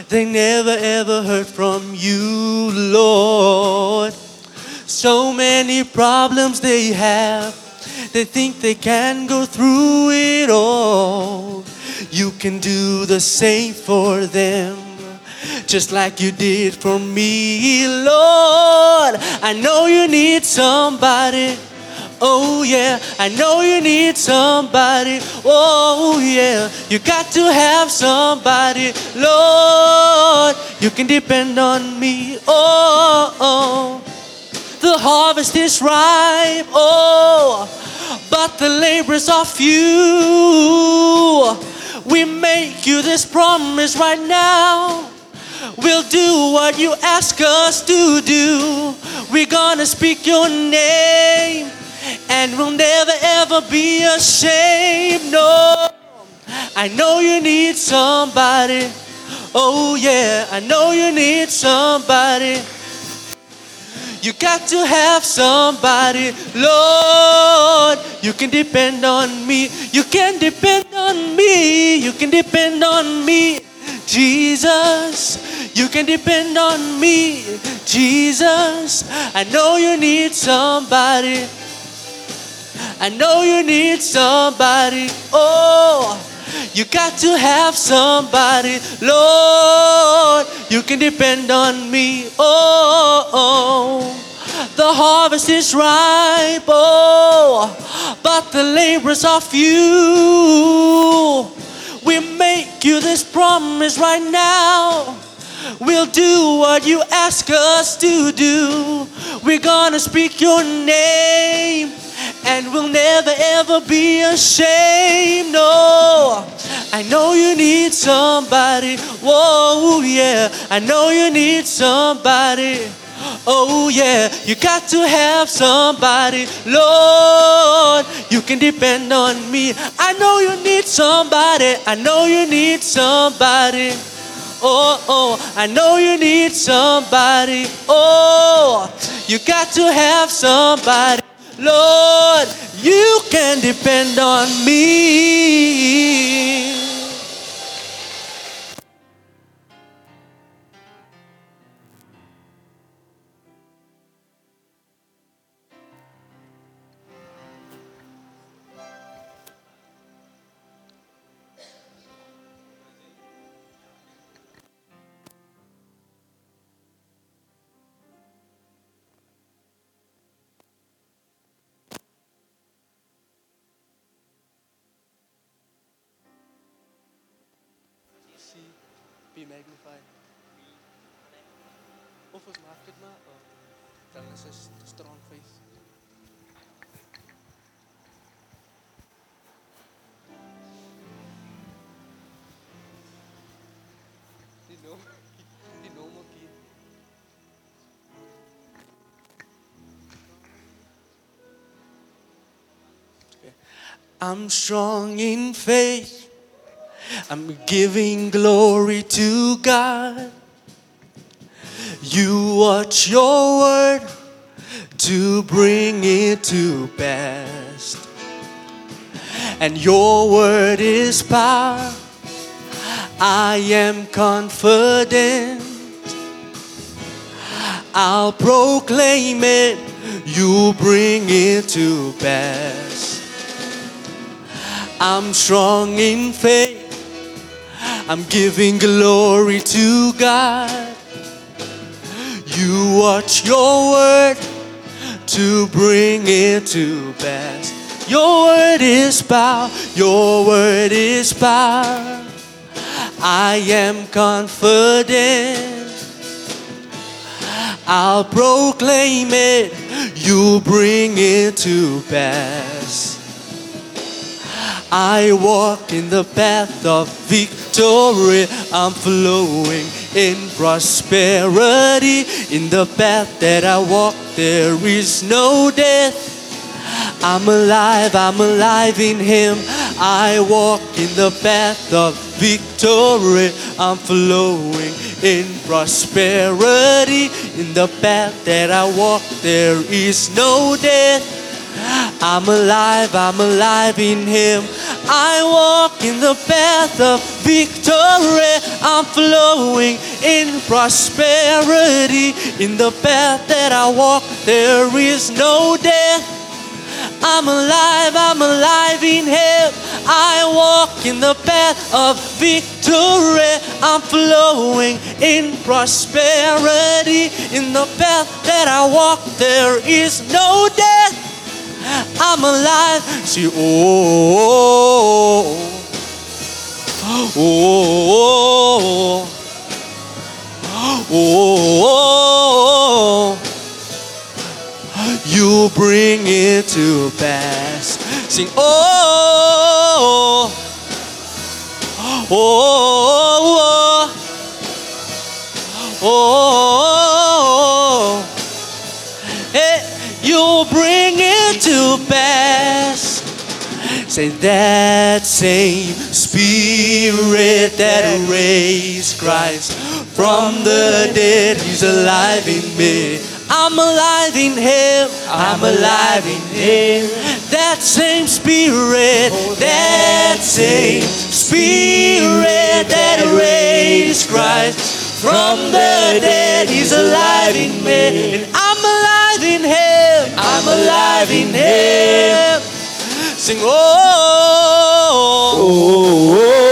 they never ever heard from you, Lord. So many problems they have, they think they can go through it all. You can do the same for them, just like you did for me, Lord. I know you need somebody. Oh yeah, I know you need somebody. Oh yeah, you got to have somebody, Lord. You can depend on me. Oh, oh. the harvest is ripe. Oh, but the labors are few. We make you this promise right now. We'll do what you ask us to do. We're gonna speak your name and we'll never ever be ashamed. No, I know you need somebody. Oh, yeah, I know you need somebody. You got to have somebody, Lord. You can depend on me. You can depend on me. You can depend on me, Jesus. You can depend on me, Jesus. I know you need somebody. I know you need somebody. Oh, you got to have somebody, Lord. You can depend on me. Oh, oh. the harvest is ripe. Oh, but the laborers are few. We make you this promise right now. We'll do what you ask us to do. We're gonna speak your name and we'll never ever be ashamed. No, I know you need somebody. Whoa, yeah, I know you need somebody. Oh, yeah, you got to have somebody. Lord, you can depend on me. I know you need somebody. I know you need somebody. Oh, oh, I know you need somebody. Oh, you got to have somebody. Lord, you can depend on me. I'm strong in faith. I'm giving glory to God. You watch your word to bring it to pass. And your word is power. I am confident. I'll proclaim it. You bring it to pass. I'm strong in faith. I'm giving glory to God. You watch your word to bring it to pass. Your word is power. Your word is power. I am confident. I'll proclaim it. You bring it to pass. I walk in the path of victory. I'm flowing in prosperity. In the path that I walk, there is no death. I'm alive, I'm alive in Him. I walk in the path of victory. I'm flowing in prosperity. In the path that I walk, there is no death. I'm alive, I'm alive in Him. I walk in the path of victory. I'm flowing in prosperity. In the path that I walk, there is no death. I'm alive, I'm alive in Him. I walk in the path of victory. I'm flowing in prosperity. In the path that I walk, there is no death. I'm alive. See, oh, oh, oh, oh, oh, you bring it to pass. Sing, oh, oh, oh, oh, oh, oh. hey, you bring it to pass. Say that same spirit that raised Christ from the dead, He's alive in me. I'm alive in Him. I'm alive in Him. That same spirit, that same spirit that raised Christ from the dead, He's alive in me. And I'm alive in Him. I'm alive in Him. Sing, oh, oh, oh, oh.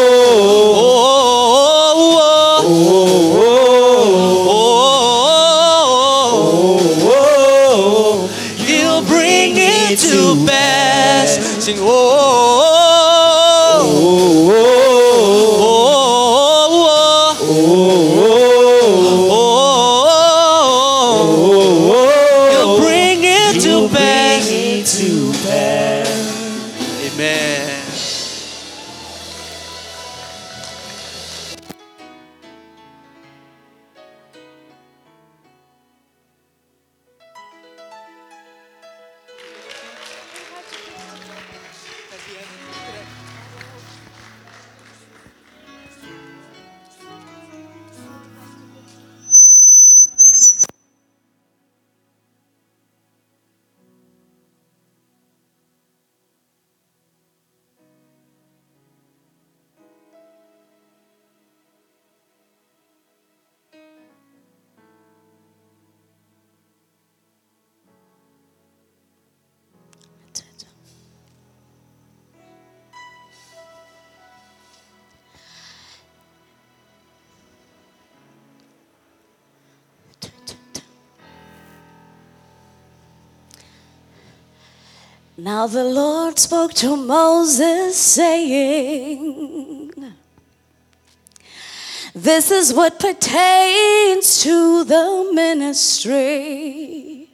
Now the Lord spoke to Moses, saying, This is what pertains to the ministry.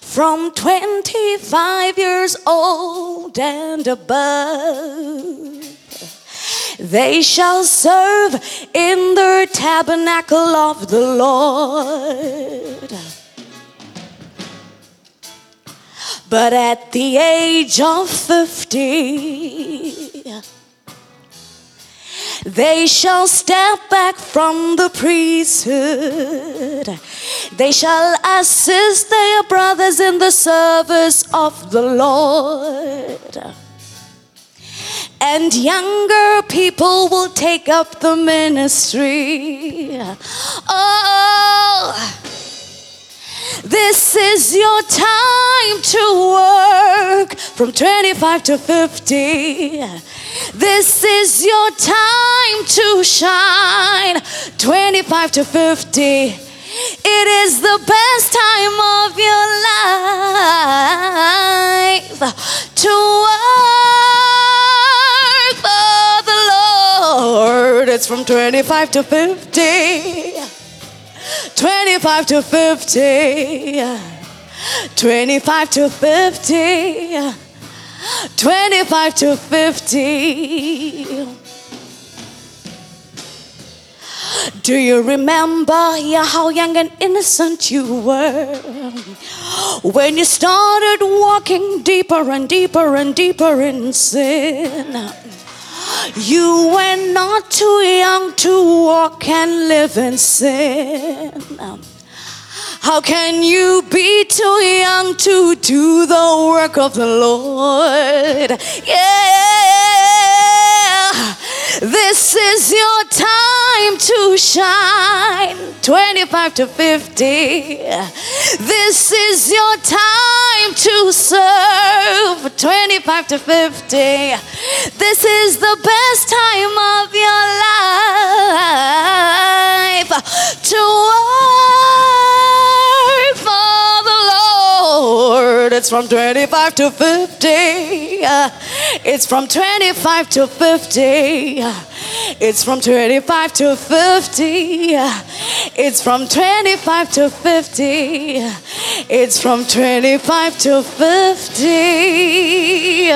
From 25 years old and above, they shall serve in the tabernacle of the Lord. But at the age of 50, they shall step back from the priesthood. They shall assist their brothers in the service of the Lord. And younger people will take up the ministry. Oh, this is your time to work from 25 to 50. This is your time to shine 25 to 50. It is the best time of your life to work for the Lord. It's from 25 to 50. 25 to 50. 25 to 50. 25 to 50. Do you remember yeah, how young and innocent you were when you started walking deeper and deeper and deeper in sin? You were not too young to walk and live in sin. How can you be too young to do the work of the Lord? Yeah, this is your time to shine. 25 to 50. This is your time to serve. 25 to 50. This is the best time of your life to work It's from 25 to 50. Uh, it's from 25 to 50. Uh, it's from 25 to 50. Uh, it's from 25 to 50. It's from 25 to 50.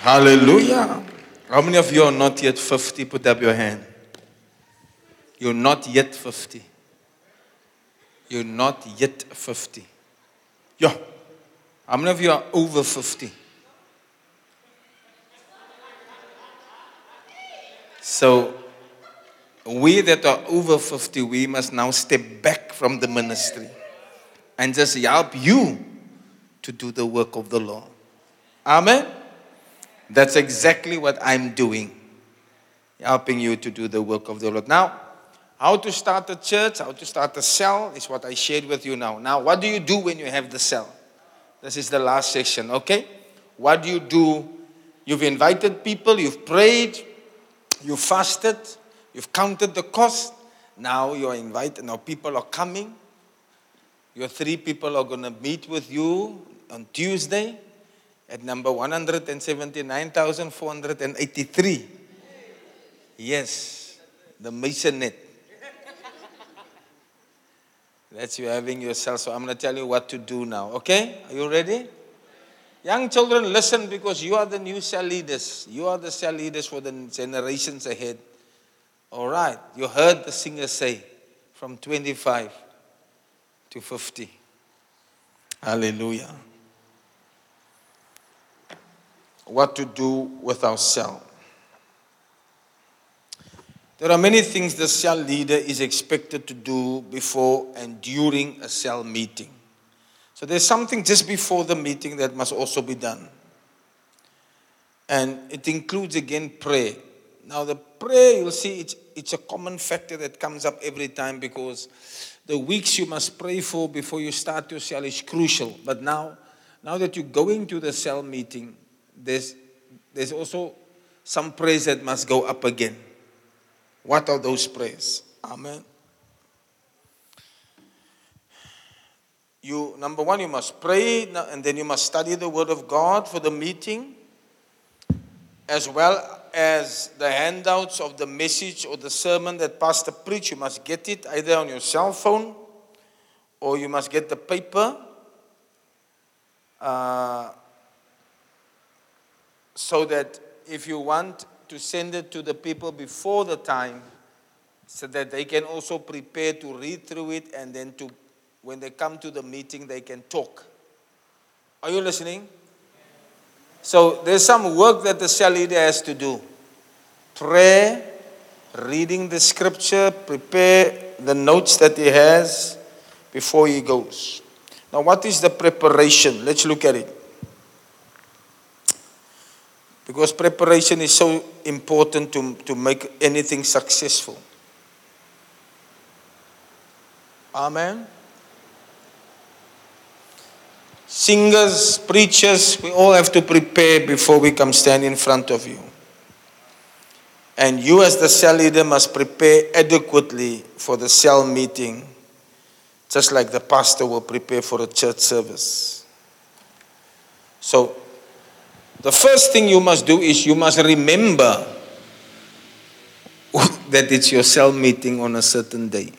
Hallelujah. How many of you are not yet 50? Put up your hand. You're not yet 50. You're not yet 50. Yeah. How many of you are over 50? So, we that are over 50, we must now step back from the ministry and just help you to do the work of the Lord. Amen. That's exactly what I'm doing, helping you to do the work of the Lord. Now, how to start a church, how to start a cell is what I shared with you now. Now, what do you do when you have the cell? This is the last section, okay? What do you do? You've invited people, you've prayed, you've fasted, you've counted the cost. Now you're invited, now people are coming. Your three people are going to meet with you on Tuesday at number 179,483. Yes, the Masonette. That's you having yourself. So I'm going to tell you what to do now. Okay? Are you ready? Young children, listen because you are the new cell leaders. You are the cell leaders for the generations ahead. All right. You heard the singer say from 25 to 50. Hallelujah. What to do with our cell. There are many things the cell leader is expected to do before and during a cell meeting. So there's something just before the meeting that must also be done. And it includes again prayer. Now, the prayer, you'll see it's, it's a common factor that comes up every time because the weeks you must pray for before you start your cell is crucial. But now, now that you're going to the cell meeting, there's, there's also some prayers that must go up again. What are those prayers? Amen. You number one, you must pray, and then you must study the Word of God for the meeting, as well as the handouts of the message or the sermon that pastor preach. You must get it either on your cell phone, or you must get the paper. Uh, so that if you want to send it to the people before the time so that they can also prepare to read through it and then to when they come to the meeting they can talk. Are you listening? So there's some work that the cell leader has to do. Prayer reading the scripture prepare the notes that he has before he goes. Now what is the preparation? Let's look at it because preparation is so important to, to make anything successful. Amen. Singers, preachers, we all have to prepare before we come stand in front of you. And you, as the cell leader, must prepare adequately for the cell meeting. just like the pastor will prepare for a church service. So, the first thing you must do is you must remember that it's your cell meeting on a certain day.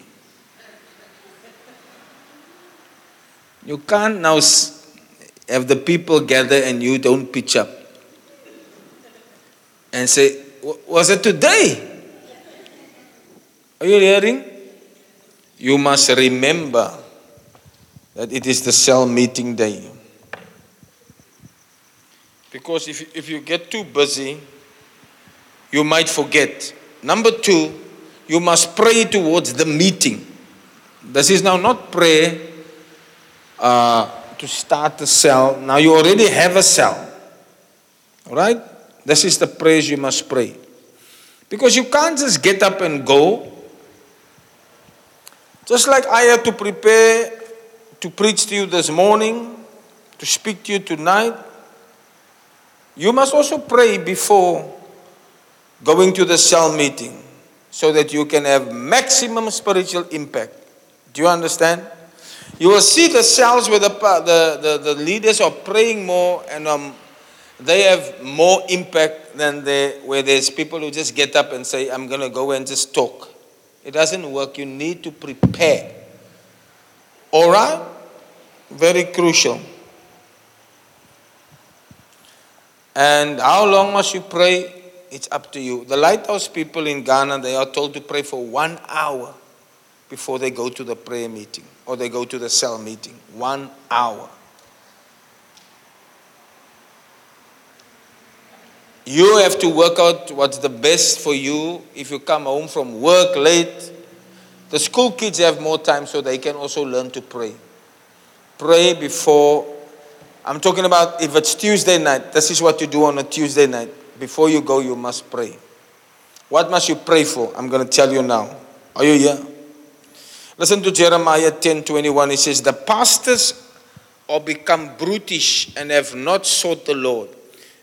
You can't now have the people gather and you don't pitch up and say, Was it today? Are you hearing? You must remember that it is the cell meeting day. Because if, if you get too busy, you might forget. Number two, you must pray towards the meeting. This is now not prayer uh, to start the cell. Now you already have a cell. All right? This is the prayers you must pray. Because you can't just get up and go. Just like I had to prepare to preach to you this morning, to speak to you tonight, you must also pray before going to the cell meeting so that you can have maximum spiritual impact. Do you understand? You will see the cells where the, the, the, the leaders are praying more and um, they have more impact than they, where there's people who just get up and say, I'm going to go and just talk. It doesn't work. You need to prepare. All right? Very crucial. And how long must you pray? It's up to you. The lighthouse people in Ghana, they are told to pray for one hour before they go to the prayer meeting or they go to the cell meeting. One hour. You have to work out what's the best for you if you come home from work late. The school kids have more time so they can also learn to pray. Pray before. I'm talking about if it's Tuesday night, this is what you do on a Tuesday night. Before you go, you must pray. What must you pray for? I'm going to tell you now. Are you here? Listen to Jeremiah 10 21. It says, The pastors are become brutish and have not sought the Lord.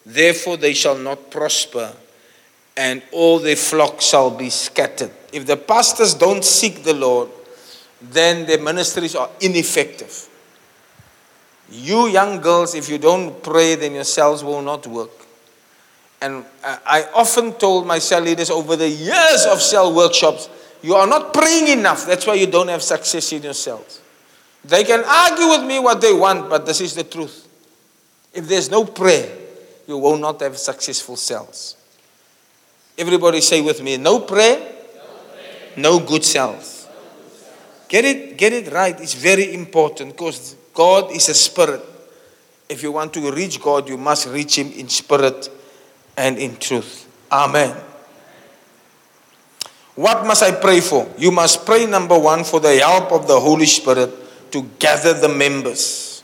Therefore, they shall not prosper, and all their flock shall be scattered. If the pastors don't seek the Lord, then their ministries are ineffective. You young girls, if you don't pray, then your cells will not work. And I often told my cell leaders over the years of cell workshops, you are not praying enough. That's why you don't have success in your cells. They can argue with me what they want, but this is the truth. If there's no prayer, you will not have successful cells. Everybody say with me, no prayer, no, good cells. Get it, get it right. It's very important because God is a spirit. If you want to reach God, you must reach Him in spirit and in truth. Amen. What must I pray for? You must pray, number one, for the help of the Holy Spirit to gather the members.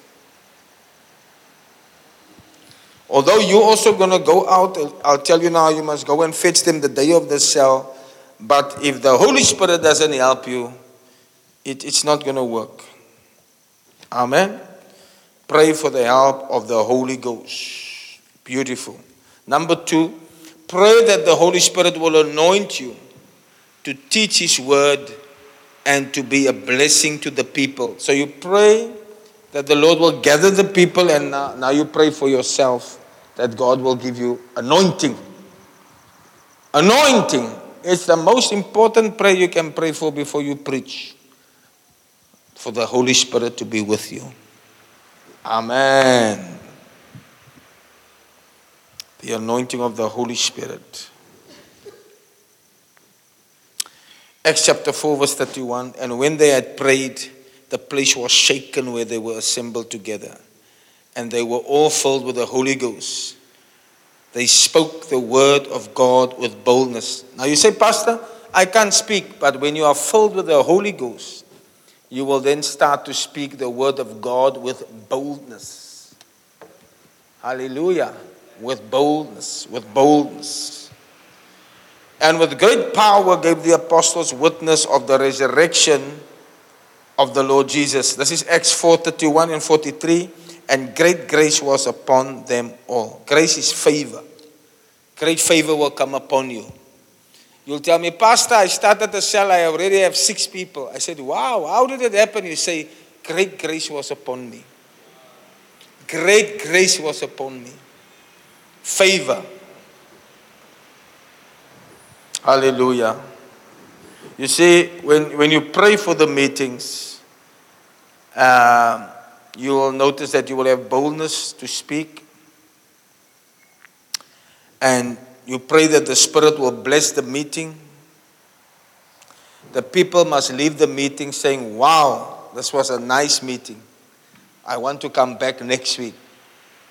Although you're also going to go out, I'll tell you now, you must go and fetch them the day of the cell. But if the Holy Spirit doesn't help you, it, it's not going to work. Amen. Pray for the help of the Holy Ghost. Beautiful. Number two, pray that the Holy Spirit will anoint you to teach His word and to be a blessing to the people. So you pray that the Lord will gather the people, and now, now you pray for yourself that God will give you anointing. Anointing. It's the most important prayer you can pray for before you preach. For the Holy Spirit to be with you. Amen. The anointing of the Holy Spirit. Acts chapter 4, verse 31. And when they had prayed, the place was shaken where they were assembled together. And they were all filled with the Holy Ghost. They spoke the word of God with boldness. Now you say, Pastor, I can't speak, but when you are filled with the Holy Ghost, you will then start to speak the word of God with boldness. Hallelujah. With boldness, with boldness. And with great power gave the apostles witness of the resurrection of the Lord Jesus. This is Acts 4:31 and 43. And great grace was upon them all. Grace is favor. Great favor will come upon you. You'll tell me, Pastor, I started the cell, I already have six people. I said, Wow, how did it happen? You say, Great grace was upon me. Great grace was upon me. Favor. Hallelujah. You see, when, when you pray for the meetings, uh, you will notice that you will have boldness to speak. And you pray that the Spirit will bless the meeting. The people must leave the meeting saying, Wow, this was a nice meeting. I want to come back next week.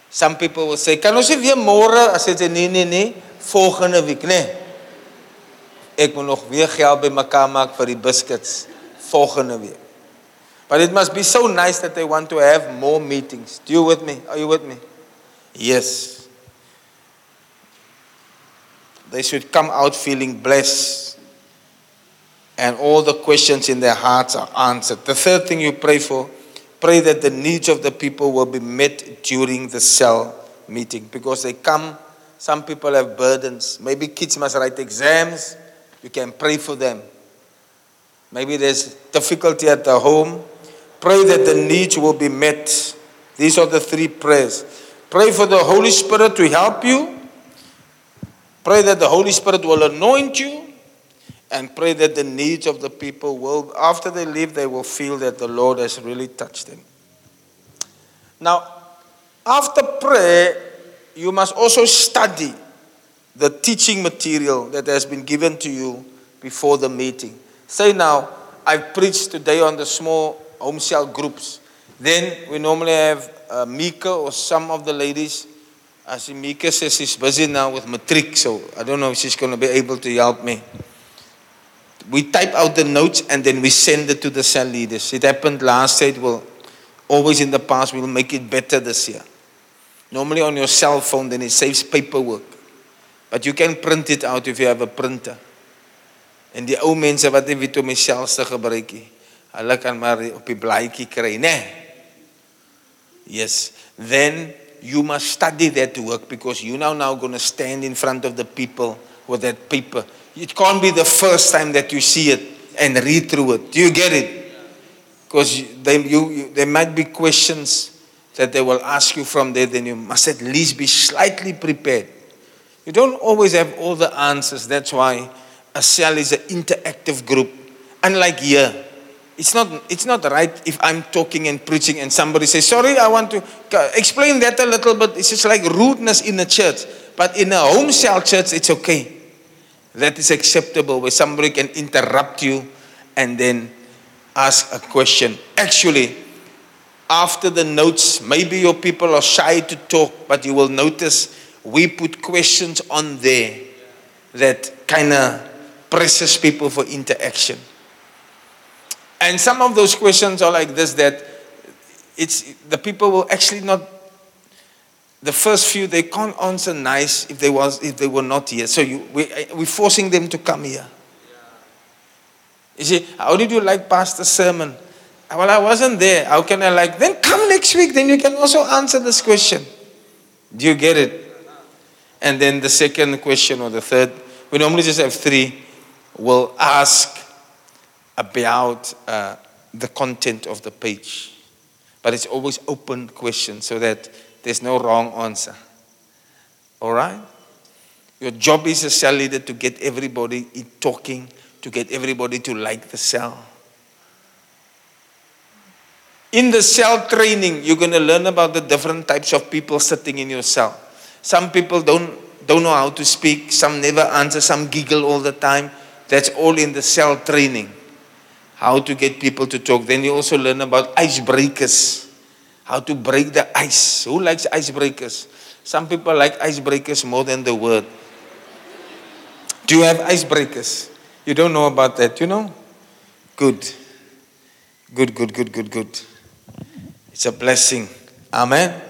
Some people will say, ons nie weer môre as dit nee nee nee volgende week nê. Nee. Ek moet nog weer geld bymekaar maak vir die biscuits volgende week. But it must be so nice that they want to have more meetings. Do you with me? Are you with me? Yes. They should come out feeling blessed. And all the questions in their hearts are answered. The third thing you pray for, pray that the needs of the people will be met during the cell meeting because they come. Some people have burdens. Maybe kids must write exams. You can pray for them. Maybe there's difficulty at the home. Pray that the needs will be met. These are the three prayers. Pray for the Holy Spirit to help you. Pray that the Holy Spirit will anoint you. And pray that the needs of the people will, after they leave, they will feel that the Lord has really touched them. Now, after prayer, you must also study the teaching material that has been given to you before the meeting. Say now, I've preached today on the small home cell groups. Then we normally have uh, Mika or some of the ladies. See Mika says she's busy now with matric, so I don't know if she's going to be able to help me. We type out the notes and then we send it to the cell leaders. It happened last year. It will always in the past. We will make it better this year. Normally on your cell phone, then it saves paperwork. But you can print it out if you have a printer. En die ou mense wat nie weet hoe om myself te gebruik hulle kan maar op die blaadjie kry, né? Yes. Then you must study that work because you now now going to stand in front of the people with that paper. It can't be the first time that you see it and read through it. Do you get it? Because they, you, you, there might be questions that they will ask you from there, then you must at least be slightly prepared. You don't always have all the answers. That's why a cell is an interactive group. Unlike here, it's not, it's not right if I'm talking and preaching and somebody says, Sorry, I want to explain that a little bit. It's just like rudeness in a church. But in a home cell church, it's okay. That is acceptable where somebody can interrupt you and then ask a question. Actually, after the notes, maybe your people are shy to talk, but you will notice we put questions on there that kind of presses people for interaction. And some of those questions are like this that it's the people will actually not the first few they can't answer nice if they was if they were not here. So you we we're forcing them to come here. You see, how did you like pastor's sermon? Well, I wasn't there. How can I like? Then come next week. Then you can also answer this question. Do you get it? And then the second question or the third, we normally just have three, will ask about uh, the content of the page. But it's always open question so that there's no wrong answer. All right? Your job is a cell leader to get everybody talking, to get everybody to like the cell. In the cell training, you're going to learn about the different types of people sitting in your cell. Some people don't, don't know how to speak, some never answer, some giggle all the time. That's all in the cell training. How to get people to talk. Then you also learn about icebreakers. How to break the ice. Who likes icebreakers? Some people like icebreakers more than the word. Do you have icebreakers? You don't know about that, you know? Good. Good, good, good, good, good. It's a blessing. Amen.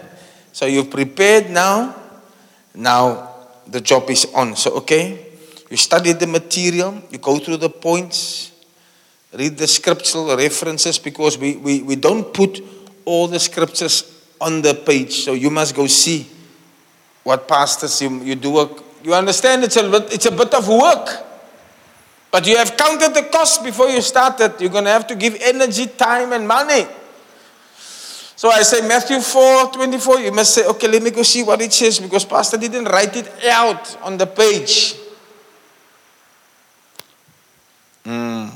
So you've prepared now. Now the job is on. So, okay, you study the material, you go through the points, read the scriptural references because we, we, we don't put all the scriptures on the page. So you must go see what pastors you, you do. Work. You understand it's a, bit, it's a bit of work. But you have counted the cost before you started. You're going to have to give energy, time, and money. So I say Matthew 4 24. You must say, okay, let me go see what it says because Pastor didn't write it out on the page. Hmm.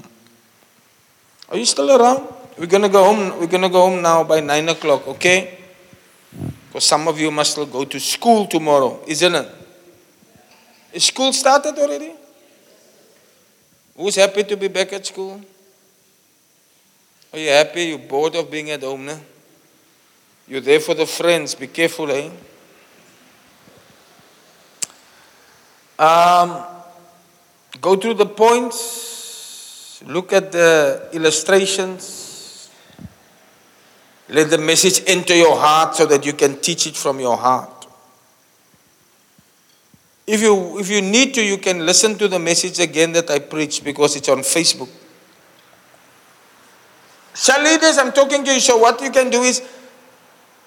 Are you still around? We're gonna go home. We're gonna go home now by nine o'clock, okay? Because some of you must still go to school tomorrow, isn't it? Is school started already? Who's happy to be back at school? Are you happy? You're bored of being at home, no? You're there for the friends. Be careful, eh? Um, go through the points. Look at the illustrations. Let the message enter your heart so that you can teach it from your heart. If you, if you need to, you can listen to the message again that I preached because it's on Facebook. Shall leaders, I'm talking to you. So, what you can do is,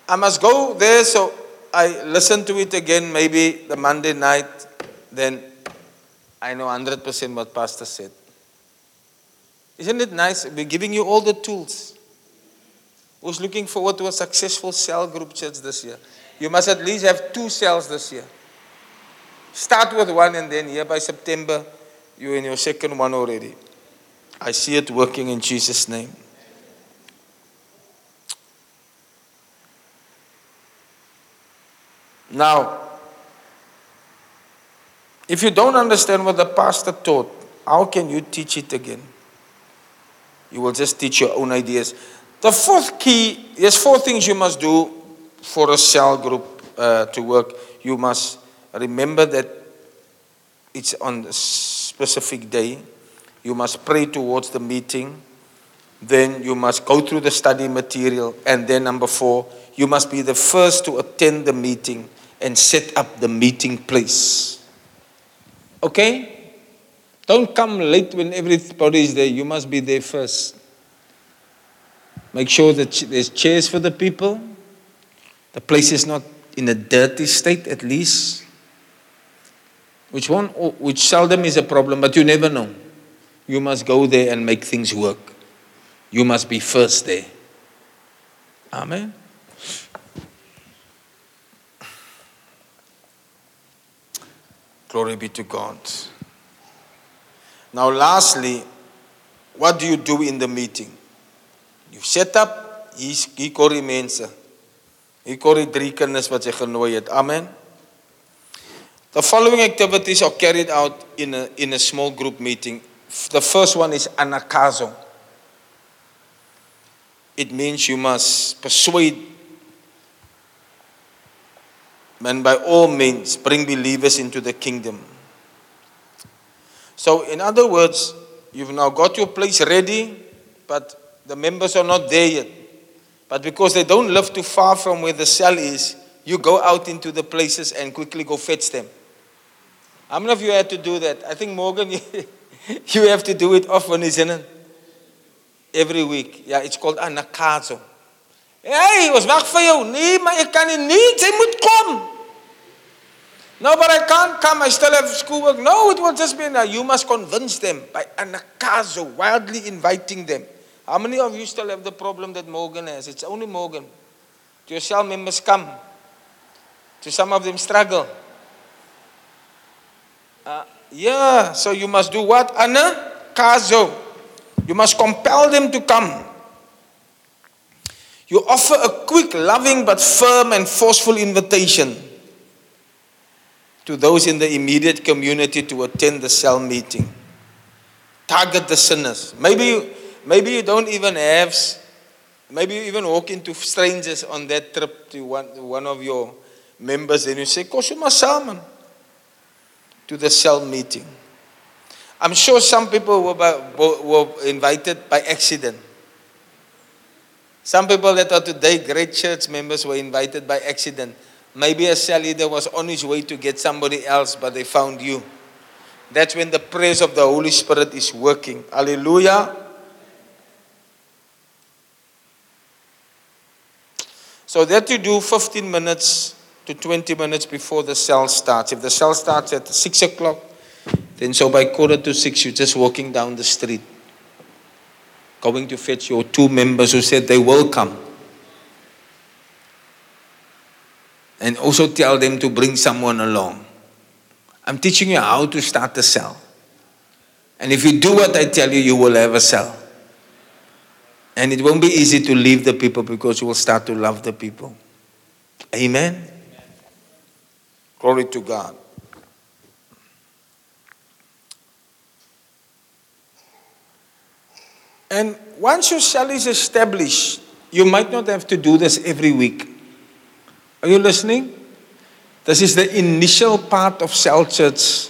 I must go there, so I listen to it again, maybe the Monday night, then I know 100% what Pastor said. Isn't it nice? We're giving you all the tools. Who's looking forward to a successful cell group church this year? You must at least have two cells this year. Start with one, and then here by September, you're in your second one already. I see it working in Jesus' name. Now, if you don't understand what the pastor taught, how can you teach it again? You will just teach your own ideas. The fourth key there's four things you must do for a cell group uh, to work. You must remember that it's on a specific day. You must pray towards the meeting. Then you must go through the study material. And then, number four, you must be the first to attend the meeting and set up the meeting place. Okay? Don't come late when everybody is there. You must be there first. Make sure that there's chairs for the people. The place is not in a dirty state, at least. Which one, which seldom is a problem, but you never know. You must go there and make things work. You must be first there. Amen. Glory be to God. Now, lastly, what do you do in the meeting? You set up, hier kom die mense. Wat. Amen. The following activities are carried out in a, in a small group meeting. The first one is anagkazo. It means you must persuade and by all means bring believers into the kingdom. So, in other words, you've now got your place ready, but the members are not there yet. But because they don't live too far from where the cell is, you go out into the places and quickly go fetch them. How many of you had to do that? I think Morgan, you have to do it often, isn't it? Every week. Yeah, it's called anagkazo. Hey, was weg vir jou. Nee, maar ek kan nie nie, jy moet kom. No, but I can't come. I still have schoolwork. No, it will just be now. You must convince them by anagkazo, wildly inviting them. How many of you still have the problem that Morgan has? It's only Morgan. To your cell members come. To some of them struggle. Uh, yeah, so you must do what? Anagkazo. You must compel them to come. You offer a quick, loving, but firm and forceful invitation to those in the immediate community to attend the cell meeting. Target the sinners. Maybe, maybe you don't even have, maybe you even walk into strangers on that trip to one, one of your members and you say, Koshuma Salman, to the cell meeting. I'm sure some people were, by, were invited by accident. Some people that are today great church members were invited by accident. Maybe a cell leader was on his way to get somebody else, but they found you. That's when the praise of the Holy Spirit is working. Hallelujah. So that you do 15 minutes to 20 minutes before the cell starts. If the cell starts at 6 o'clock, Then, so by quarter to six, you're just walking down the street, going to fetch your two members who said they will come. And also tell them to bring someone along. I'm teaching you how to start a cell. And if you do what I tell you, you will have a cell. And it won't be easy to leave the people because you will start to love the people. Amen. Glory to God. And once your cell is established, you might not have to do this every week. Are you listening? This is the initial part of cell church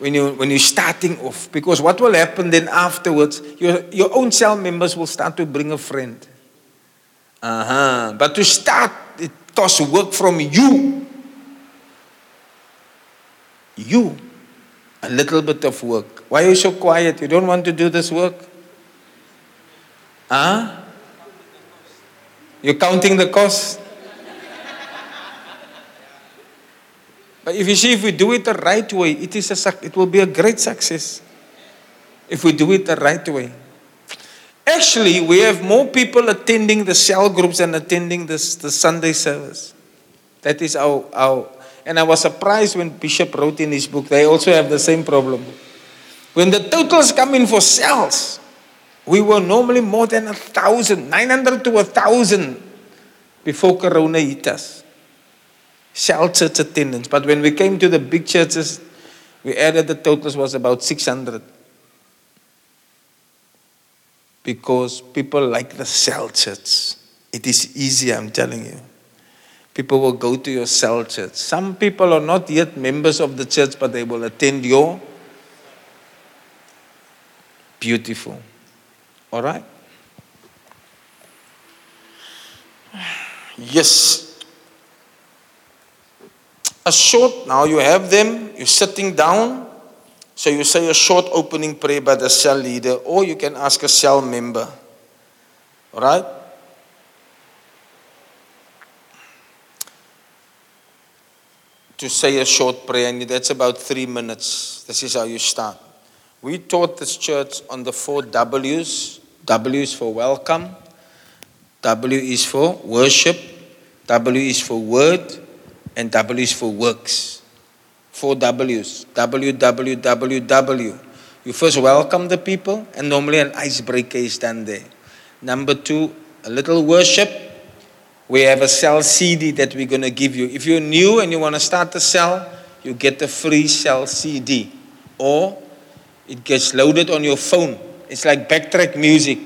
when, you, when you're starting off. Because what will happen then afterwards, your, your own cell members will start to bring a friend. Uh-huh. But to start, it costs work from you. You. A little bit of work. Why are you so quiet? You don't want to do this work? Huh? You're counting the cost? But if you see, if we do it the right way, it, is a, it will be a great success. If we do it the right way. Actually, we have more people attending the cell groups than attending this, the Sunday service. That is our, our. And I was surprised when Bishop wrote in his book, they also have the same problem. When the totals come in for cells, we were normally more than a thousand, 900 to a thousand before Corona hit us. Cell church attendance. But when we came to the big churches, we added the totals was about 600. Because people like the cell church. It is easy, I'm telling you. People will go to your cell church. Some people are not yet members of the church, but they will attend your. Beautiful. All right? Yes. A short, now you have them, you're sitting down. So you say a short opening prayer by the cell leader, or you can ask a cell member. All right? To say a short prayer, and that's about three minutes. This is how you start. We taught this church on the four W's. W is for welcome, W is for worship, W is for word, and W is for works. Four W's. W, W, W, W. You first welcome the people, and normally an icebreaker is done there. Number two, a little worship. We have a cell CD that we're going to give you. If you're new and you want to start a cell, you get a free cell CD. Or it gets loaded on your phone. It's like backtrack music.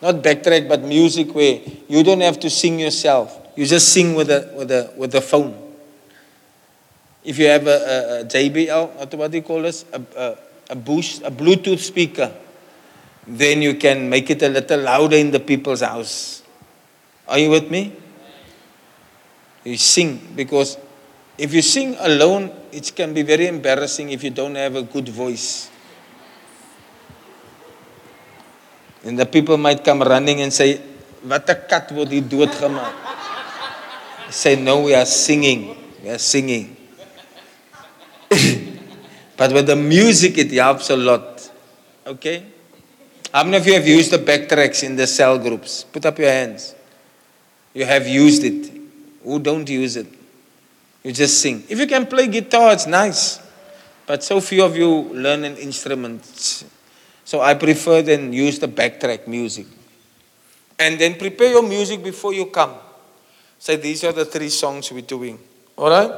Not backtrack, but music where you don't have to sing yourself. You just sing with the, with the, with the phone. If you have a, a, a JBL, oh, what, what do you call this? A, a, a, a Bluetooth speaker, then you can make it a little louder in the people's house. Are you with me? You sing because if you sing alone, it can be very embarrassing if you don't have a good voice. And the people might come running and say, Wat 'n kat word hier doodgemaak. Say no, we are singing. We are singing. but with the music, it helps a lot. Okay? How many of you have used the backtracks in the cell groups? Put up your hands. You have used it. Who don't use it? You just sing. If you can play guitar, it's nice. But so few of you learn an instrument. So I prefer then use the backtrack music. And then prepare your music before you come. Say, these are the three songs we're doing. All right?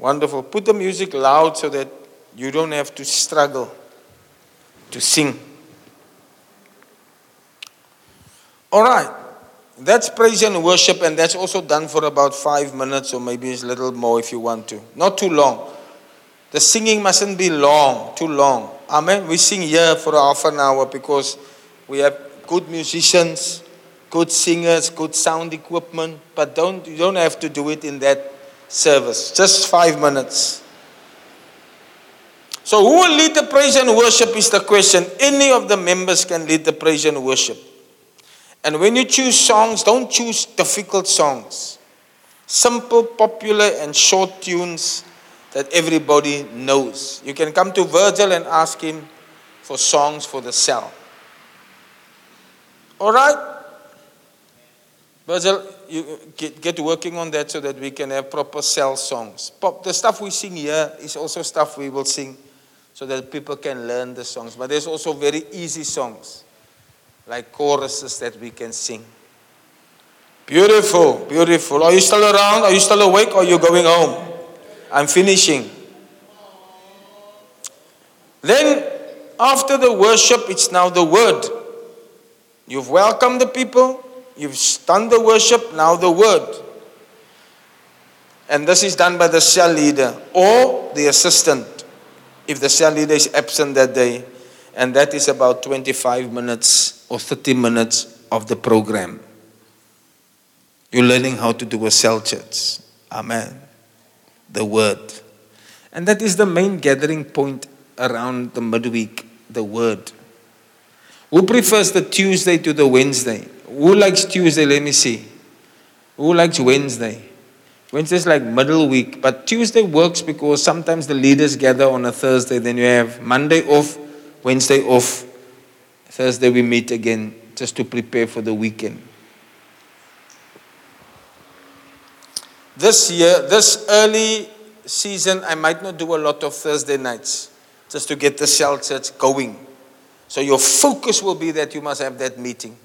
Wonderful. Put the music loud so that you don't have to struggle to sing. All right. That's praise and worship, and that's also done for about five minutes, or maybe a little more if you want to. Not too long. The singing mustn't be long, too long. Amen. We sing here for half an hour because we have good musicians, good singers, good sound equipment, but don't you don't have to do it in that service. Just five minutes. So who will lead the praise and worship is the question. Any of the members can lead the praise and worship. And when you choose songs, don't choose difficult songs. Simple, popular, and short tunes that everybody knows. You can come to Virgil and ask him for songs for the cell. All right? Virgil, you get, get working on that so that we can have proper cell songs. Pop, the stuff we sing here is also stuff we will sing so that people can learn the songs. But there's also very easy songs, like choruses that we can sing. Beautiful, beautiful. Are you still around? Are you still awake or are you going home? I'm finishing. Then, after the worship, it's now the word. You've welcomed the people, you've done the worship, now the word. And this is done by the cell leader or the assistant if the cell leader is absent that day. And that is about 25 minutes or 30 minutes of the program. You're learning how to do a cell church. Amen. The word. And that is the main gathering point around the midweek, the word. Who prefers the Tuesday to the Wednesday? Who likes Tuesday? Let me see. Who likes Wednesday? Wednesday's like middle week, but Tuesday works because sometimes the leaders gather on a Thursday, then you have Monday off, Wednesday off, Thursday we meet again just to prepare for the weekend. This year, this early season, I might not do a lot of Thursday nights just to get the cell church going. So your focus will be that you must have that meeting.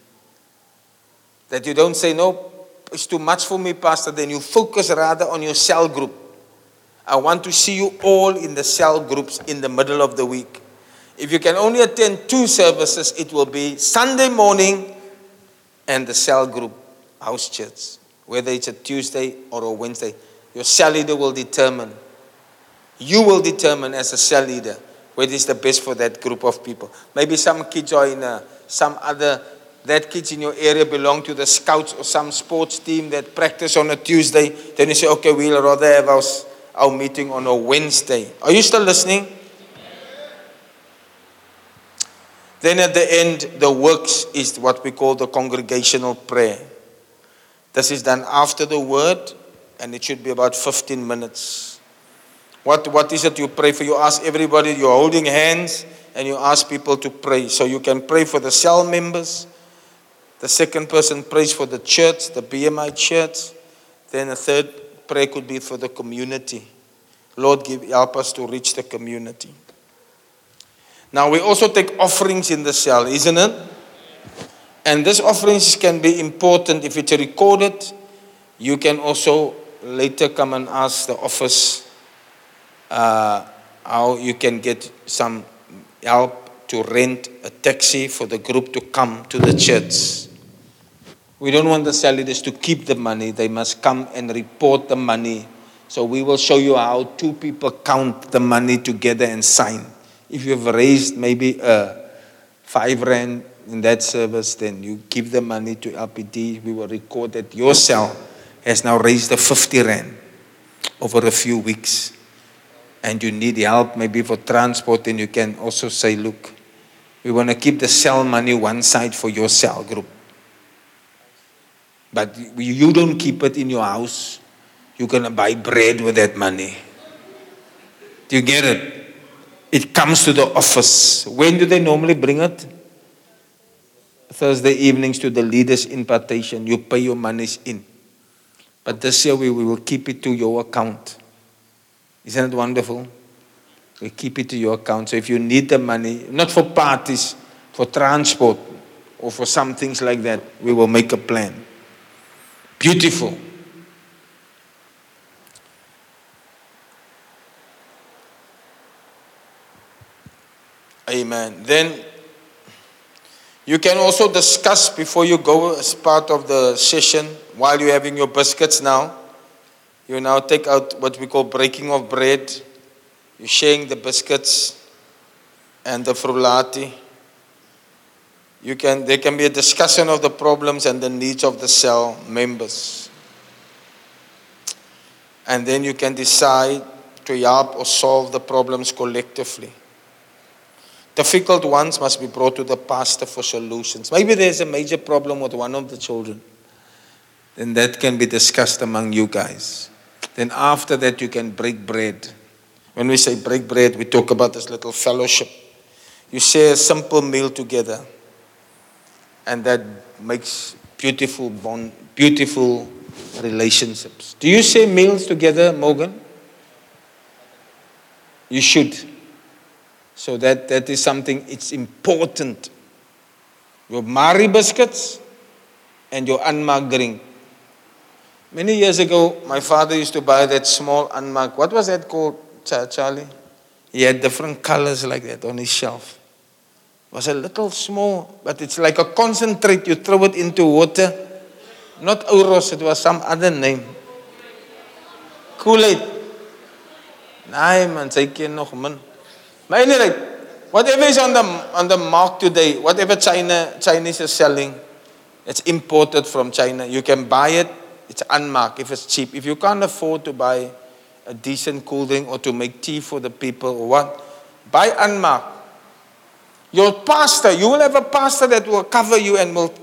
That you don't say, no, it's too much for me, Pastor. Then you focus rather on your cell group. I want to see you all in the cell groups in the middle of the week. If you can only attend two services, it will be Sunday morning and the cell group house church whether it's a Tuesday or a Wednesday. Your cell leader will determine. You will determine as a cell leader whether it's the best for that group of people. Maybe some kids are in a, some other, that kids in your area belong to the scouts or some sports team that practice on a Tuesday. Then you say, okay, we'll rather have our, our meeting on a Wednesday. Are you still listening? Then at the end, the works is what we call the congregational prayer. This is done after the word, and it should be about 15 minutes. What, what is it you pray for? You ask everybody, you're holding hands, and you ask people to pray. So you can pray for the cell members. The second person prays for the church, the BMI church. Then a third prayer could be for the community. Lord, give, help us to reach the community. Now, we also take offerings in the cell, isn't it? And these offerings can be important if it's recorded. You can also later come and ask the office uh, how you can get some help to rent a taxi for the group to come to the church. We don't want the cell leaders to keep the money, they must come and report the money. So we will show you how two people count the money together and sign. If you've raised maybe a five rand in that service, then you give the money to LPD. We will record that your cell has now raised the 50 rand over a few weeks. And you need help maybe for transport, then you can also say, look, we want to keep the cell money one side for your cell group. But you don't keep it in your house. Going to buy bread with that money. Do you get it? It comes to the office. When do they normally bring it? Thursday evenings to the leaders impartation. You pay your monies in. But this year we, we will keep it to your account. Isn't it wonderful? We keep it to your account. So if you need the money, not for parties, for transport, or for some things like that, we will make a plan. Beautiful. Amen. Then you can also discuss before you go as part of the session while you're having your biscuits now. You now take out what we call breaking of bread. You're sharing the biscuits and the frullati. You can, there can be a discussion of the problems and the needs of the cell members. And then you can decide to help or solve the problems collectively. Difficult ones must be brought to the pastor for solutions. Maybe there's a major problem with one of the children. Then that can be discussed among you guys. Then after that, you can break bread When we say break bread, we talk about this little fellowship. You share a simple meal together, and that makes beautiful bond, beautiful relationships. Do you share meals together, Morgan? You should. So that, that is something, it's important. Your Marie biscuits and your unmarked drink. Many years ago, my father used to buy that small unmarked, what was that called, Charlie? He had different colors like that on his shelf. Was a little small, but it's like a concentrate. You throw it into water. Not Oros, it was some other name. Kool-Aid. Nee man, sy ken nog min. Maar anyway, whatever is on the on the mark today, whatever China Chinese is selling, it's imported from China. You can buy it, it's unmarked if it's cheap. If you can't afford to buy a decent cool drink or to make tea for the people or what, buy unmarked. Your pastor, you will have a pastor that will cover you and will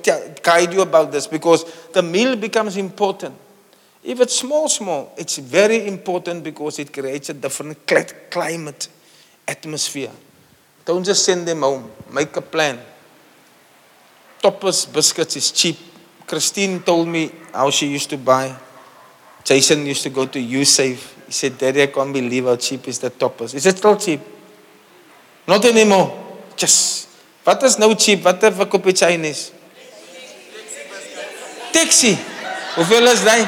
guide you about this because the meal becomes important. If it's small, small, it's very important because it creates a different climate, atmosphere. Don't just send them home. Make a plan. Toppers biscuits is cheap. Christine told me how she used to buy. Jason used to go to Usave. He said, Daddy, I can't believe how cheap is the toppers. Is it still cheap? Not anymore. Just. Wat is nou cheap? Wat verkoop jy Chinese? Taxi. Hoeveel is daai?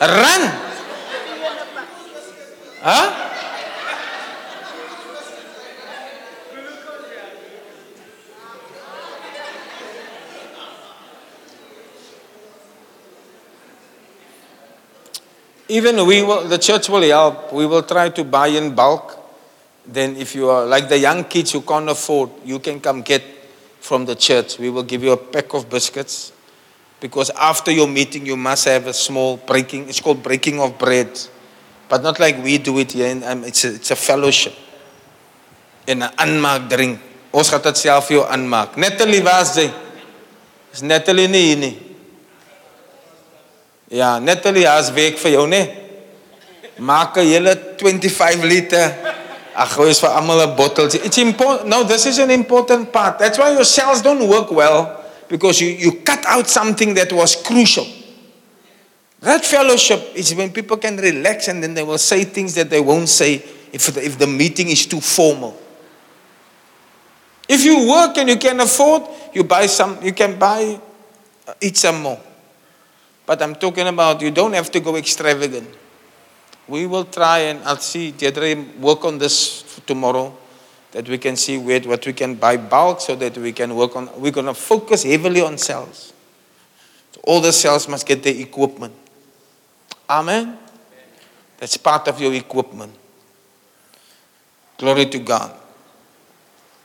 Run. Huh? Even we will, the church will help. We will try to buy in bulk. Then, if you are like the young kids who can't afford, you can come get from the church. We will give you a pack of biscuits because after your meeting, you must have a small breaking. It's called breaking of bread, but not like we do it here. Um, it's, a, it's a fellowship. En 'n unmarked drink. Ons gaan dit self vir jou aanmaak. Natalie, waar's jy? Is Natalie nie hier nie? Ja, Natalie, as werk vir jou, nee. Maak 'n hele 25 liter. Almal 'n botteltjie. It's important. No, this is an important part. That's why your cells don't work well because you, you cut out something that was crucial. That fellowship is when people can relax and then they will say things that they won't say if the, if the meeting is too formal. If you work and you can afford, you buy some, you can buy, uh, eat some more. But I'm talking about you don't have to go extravagant. We will try and I'll see Deirdre work on this tomorrow that we can see where, what we can buy bulk so that we can work on we're going to focus heavily on cells. So all the cells must get the equipment. Amen. That's part of your equipment. Glory to God.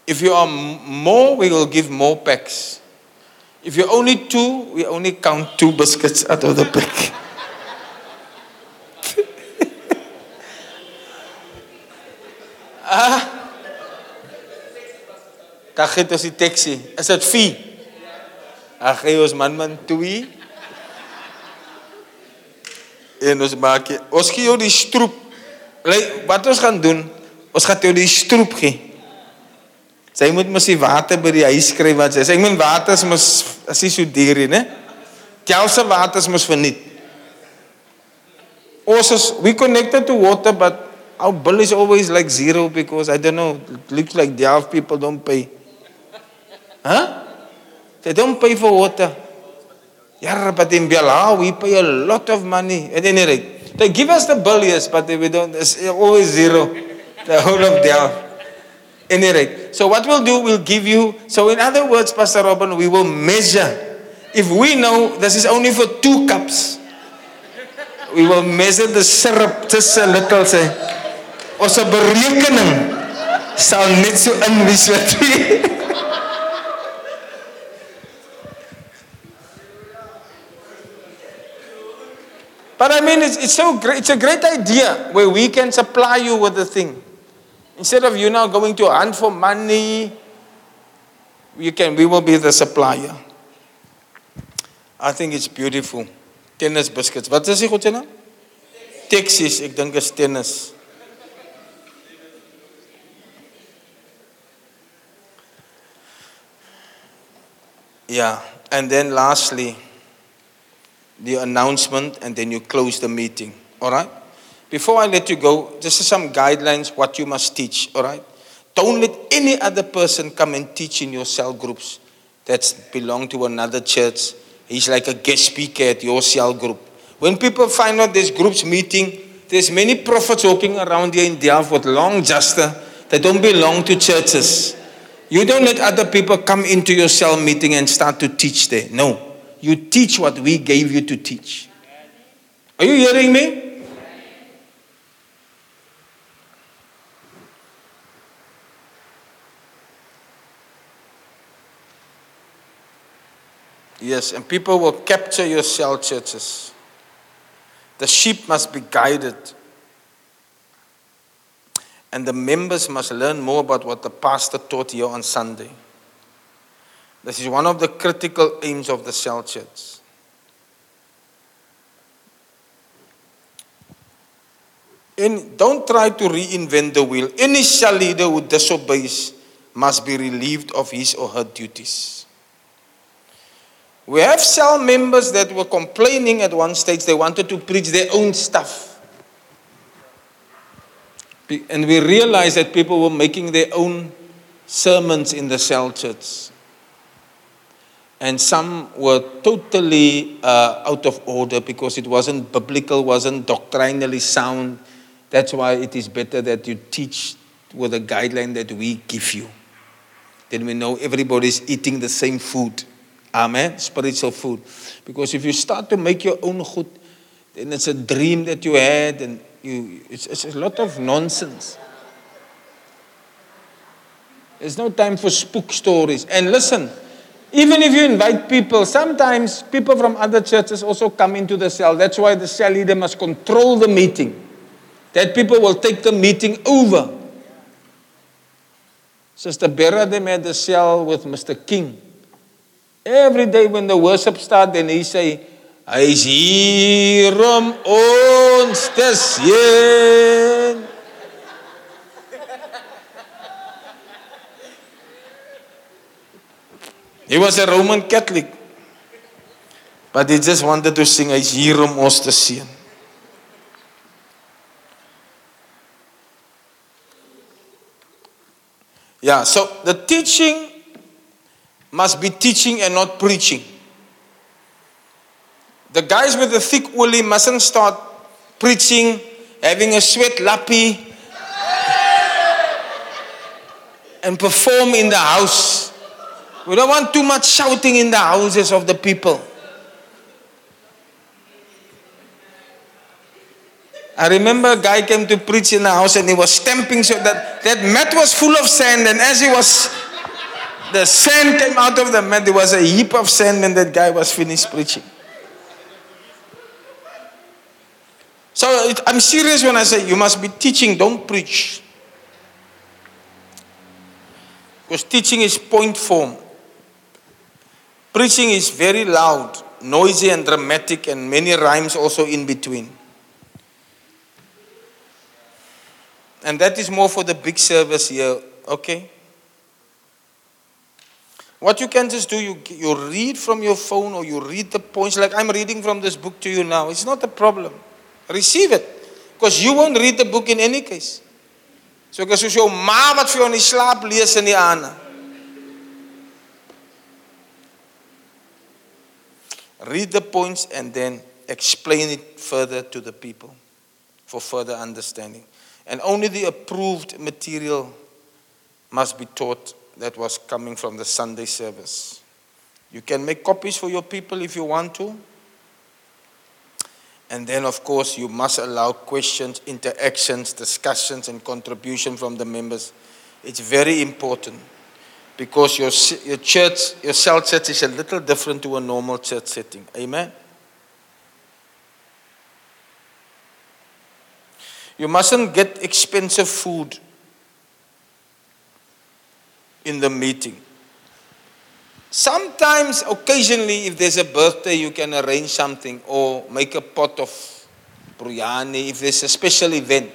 If you are more, we will give more packs. If you're only two, we only count two biscuits out of the pack. ah. Dan gee ons die taxi. Is dit 4? Ag gee ons man man 2. En ons maak ons gee jou die stroop. Wat ons gaan doen? Ons gaan jou die stroop gee. Sy moet mos die water by die huis skry wat sy sê. Ek meen water is mos as jy so duur nie, né? Kelse water is mos verniet. Ons is we connected to water but our bill is always like zero because I don't know, it looks like the half people don't pay. Huh? They don't pay for water. Yeah, but in Belhar, we pay a lot of money. At any rate, they give us the bill, yes, but we don't. It's always zero. The whole of Belhar any rate. So what we'll do, we'll give you. So in other words, Pastor Robin, we will measure. If we know this is only for two cups, we will measure the syrup just a little. Say, ons berekening sal net so in wees wat But I mean, it's, it's so great. It's a great idea where we can supply you with the thing. Instead of you now going to hunt for money, you can, we will be the supplier. I think it's beautiful. Tennis biscuits. Wat is die goedse naam? Texas, ek dink is tennis. Yeah. And then lastly, the announcement, and then you close the meeting. All right? Before I let you go, this is some guidelines what you must teach. All right? Don't let any other person come and teach in your cell groups that belong to another church. He's like a guest speaker at your cell group. When people find out there's groups meeting, there's many prophets walking around here in Delft with long juster that don't belong to churches. You don't let other people come into your cell meeting and start to teach there. No. You teach what we gave you to teach. Are you hearing me? Yes, and people will capture your cell churches. The sheep must be guided. And the members must learn more about what the pastor taught here on Sunday. This is one of the critical aims of the cell church. And don't try to reinvent the wheel. Any cell leader who disobeys must be relieved of his or her duties. We have cell members that were complaining at one stage they wanted to preach their own stuff. And we realized that people were making their own sermons in the cell church. And some were totally uh, out of order because it wasn't biblical, wasn't doctrinally sound. That's why it is better that you teach with a guideline that we give you. Then we know everybody's eating the same food. Amen. Spiritual food. Because if you start to make your own good, then it's a dream that you had, and you, it's, it's a lot of nonsense. There's no time for spook stories. And listen, even if you invite people, sometimes people from other churches also come into the cell. That's why the cell leader must control the meeting. That people will take the meeting over. Sister Berra, they had the cell with Mr. King. Every day when the worship start, then he say, Hy is hier om ons te. He was a Roman Catholic. But he just wanted to sing, hy's hier om ons te. Yeah, so the teaching must be teaching and not preaching. The guys with the thick woolly mustn't start preaching, having a sweat lappy, and perform in the house. We don't want too much shouting in the houses of the people. I remember a guy came to preach in the house and he was stamping so that that mat was full of sand and as he was the sand came out of the mat there was a heap of sand when that guy was finished preaching. So I'm serious when I say you must be teaching, don't preach. Because teaching is point form. Preaching is very loud, noisy, and dramatic, and many rhymes also in between. And that is more for the big service here, okay? What you can just do, you, you read from your phone or you read the points, like I'm reading from this book to you now. It's not a problem. Receive it. Because you won't read the book in any case. So ek is soos jou ma wat lees. Read the points and then explain it further to the people for further understanding. And only the approved material must be taught that was coming from the Sunday service. You can make copies for your people if you want to. And then, of course, you must allow questions, interactions, discussions, and contribution from the members. It's very important because your, your church, your cell church is a little different to a normal church setting. Amen? You mustn't get expensive food in the meeting. Sometimes, occasionally, if there's a birthday, you can arrange something or make a pot of biryani if there's a special event.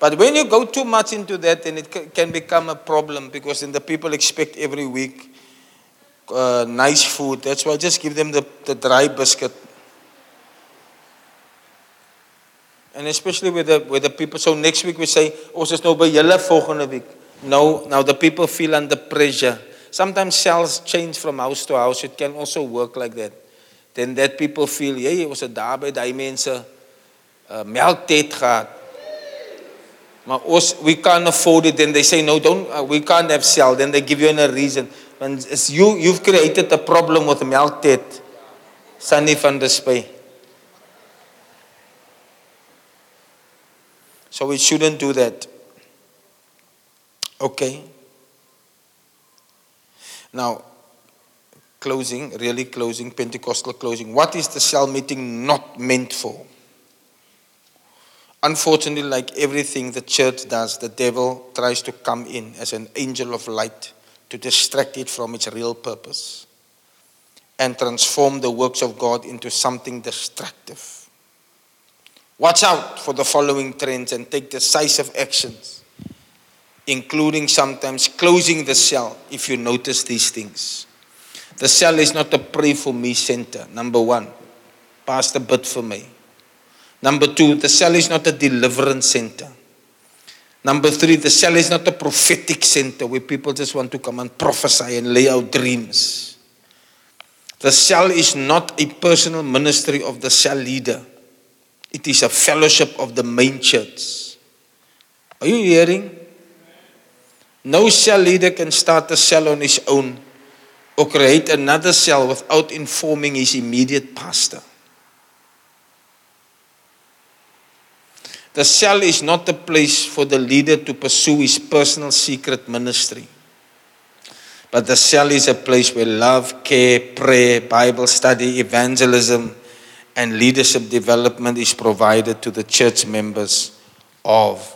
But when you go too much into that, then it can become a problem because then the people expect every week. uh, nice food. That's why I just give them the, the dry biscuit. And especially with the, with the people. So next week we say, ons is nou by julle volgende week. No, now the people feel under pressure. Sometimes cells change from house to house. It can also work like that. Then that people feel, hey, ons het daar by die mense uh, melktyd gehad. Maar ons, we can't afford it. Then they say, no, don't, uh, we can't have cell. Then they give you a reason. Want it's you, you've created a problem with melktyd. Sunny van der Spy. So we shouldn't do that. Okay. Now, closing, really closing, Pentecostal closing. What is the cell meeting not meant for? Unfortunately, like everything the church does, the devil tries to come in as an angel of light to distract it from its real purpose and transform the works of God into something destructive. Watch out for the following trends and take decisive actions, including sometimes closing the cell if you notice these things. The cell is not a pray for me center, number one. Pastor, bid for me. Number two, the cell is not a deliverance center. Number three, the cell is not a prophetic center where people just want to come and prophesy and lay out dreams. The cell is not a personal ministry of the cell leader, it is a fellowship of the main church. Are you hearing? No cell leader can start a cell on his own or create another cell without informing his immediate pastor. The cell is not a place for the leader to pursue his personal secret ministry. But the cell is a place where love, care, prayer, Bible study, evangelism, and leadership development is provided to the church members of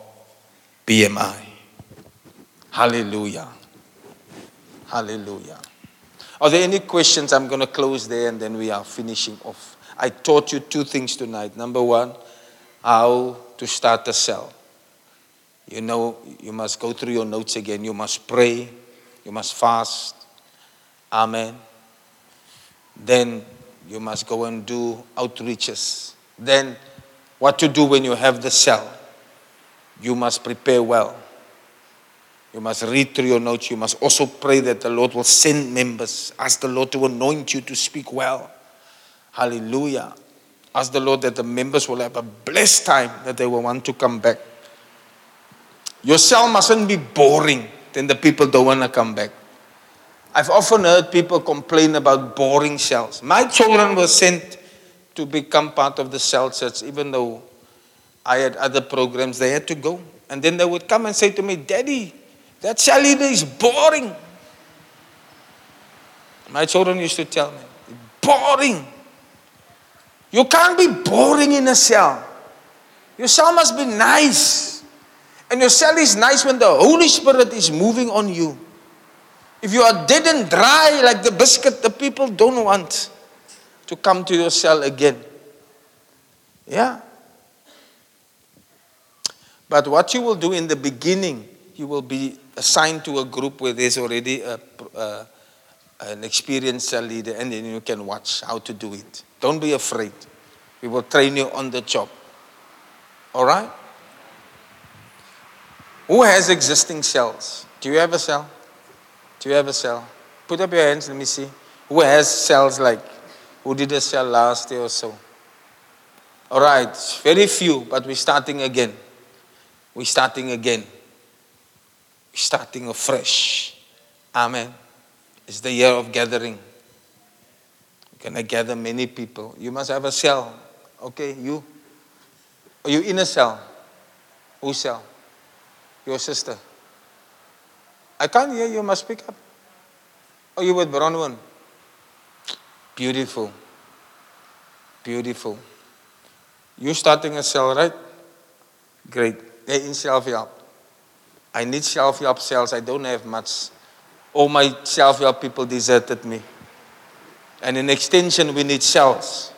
BMI. Hallelujah. Hallelujah. Are there any questions? I'm going to close there and then we are finishing off. I taught you two things tonight. Number one, how to start a cell. You know, you must go through your notes again. You must pray. You must fast. Amen. Then you must go and do outreaches. Then, what to do when you have the cell? You must prepare well. You must read through your notes. You must also pray that the Lord will send members. Ask the Lord to anoint you to speak well. Hallelujah. Ask the Lord that the members will have a blessed time, that they will want to come back. Your cell mustn't be boring, then the people don't want to come back. I've often heard people complain about boring cells. My children were sent to become part of the cell church, even though I had other programs, they had to go. And then they would come and say to me, Daddy, that cell leader is boring. My children used to tell me, boring. You can't be boring in a cell. Your cell must be nice. And your cell is nice when the Holy Spirit is moving on you. If you are dead and dry like the biscuit, the people don't want to come to your cell again. Yeah. But what you will do in the beginning, you will be assigned to a group where there's already a, an experienced cell leader, and then you can watch how to do it. Don't be afraid. We will train you on the job. All right? Who has existing cells? Do you have a cell? Do you have a cell? Put up your hands, let me see. Who has cells like, who did a cell last year or so? All right, very few, but we're starting again. We're starting again. Starting afresh. Amen. It's the year of gathering. We're going to gather many people. You must have a cell. Okay, you. Are you in a cell? Whose cell? Your sister. I can't hear you. You must speak up. Are you with Bronwyn? Beautiful. Beautiful. You starting a cell, right? Great. They're in self-help. I need self-help cells. I don't have much. All my self-help people deserted me. And in extension, we need cells.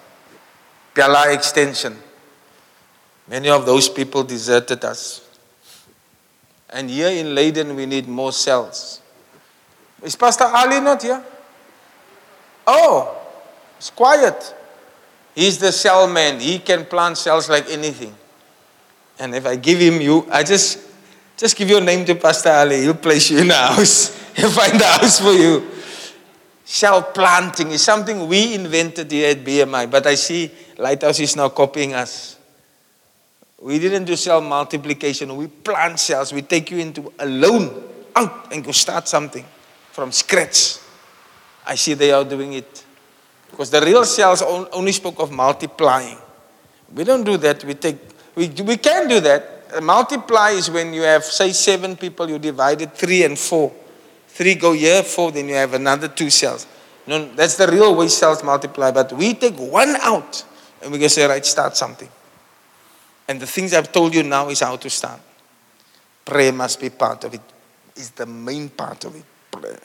Belhar extension. Many of those people deserted us. And here in Leiden, we need more cells. Is Pastor Ali not here? Oh, it's quiet. He's the cell man. He can plant cells like anything. And if I give him you, I just just give your name to Pastor Ali. He'll place you in a house. He'll find a house for you. Cell planting is something we invented here at BMI, but I see Lighthouse is now copying us. We didn't do cell multiplication. We plant cells. We take you into alone, out, and go start something from scratch. I see they are doing it. Because the real cells only spoke of multiplying. We don't do that. We take, we, we can do that. Uh, Multiply is when you have, say, seven people, you divide it three and four. Three go here, four, then you have another two cells. No, that's the real way cells multiply. But we take one out and we can say, right, start something. And the things I've told you now is how to start. Prayer must be part of it. Is the main part of it. Prayer.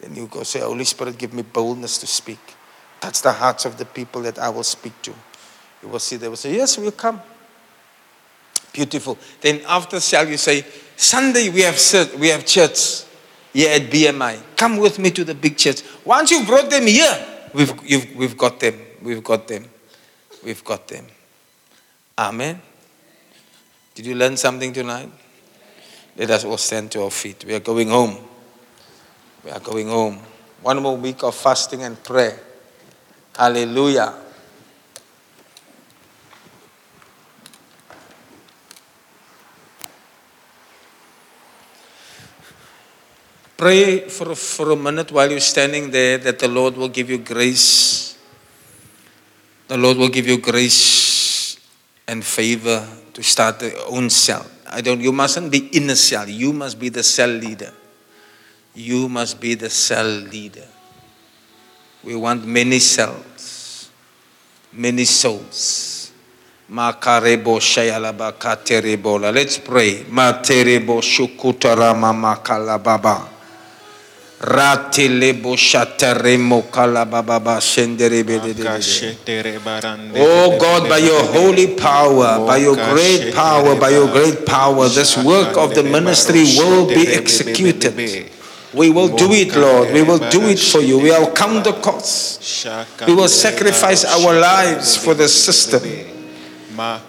Then you go say, Holy Spirit, give me boldness to speak. Touch the hearts of the people that I will speak to. You will see, they will say, Yes, we'll come. Beautiful. Then after cell, you say, Sunday we have ser- we have church here at BMI. Come with me to the big church. Once you've brought them here, we've, we've got them. We've got them. We've got them. Amen. Did you learn something tonight? Let us all stand to our feet. We are going home. We are going home. One more week of fasting and prayer. Hallelujah. Pray for, for a minute while you're standing there that the Lord will give you grace. The Lord will give you grace and favor to start your own cell. I don't, you mustn't be in a cell. You must be the cell leader. You must be the cell leader. We want many cells, many souls. Makarebo shayalaba katerebola. Let's pray. Materebo shukutara mama kalababa. Ratilebo kalababa. Oh God, by your holy power, by your great power, by your great power, this work of the ministry will be executed. We will do it, Lord. We will do it for you. We will count the cost. We will sacrifice our lives for the system.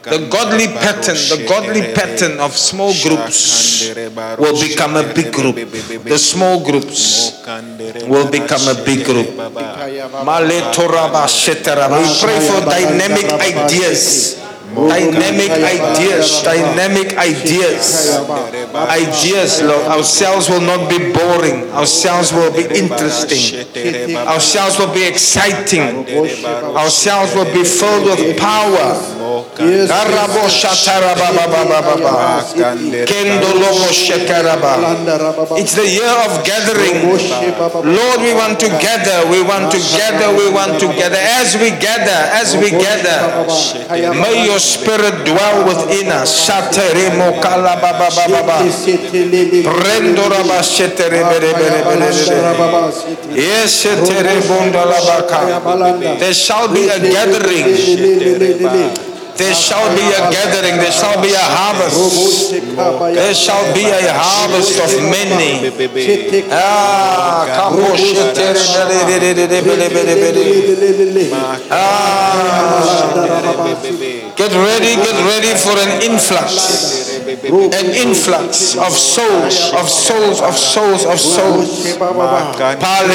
The godly pattern, the godly pattern of small groups will become a big group. The small groups will become a big group. We pray for dynamic ideas. Dynamic ideas, dynamic ideas, ideas, Lord. Our cells will not be boring. Our cells will be interesting. Our cells will be exciting. Our cells will be filled with power. It's the year of gathering. Lord, we want to gather. We want to gather. We want to gather. As we gather, as we gather, may your spirit dwell within us. Shateremo kalababa baba. Prendo raba shetere bere bere bere. Yes, shetere bondalabaka. There shall be a gathering. There shall be a gathering, there shall be a harvest. There shall be a harvest of many. Ah, Ah, get ready, get ready for an influx. An influx of souls, of souls, of souls, of souls. Pale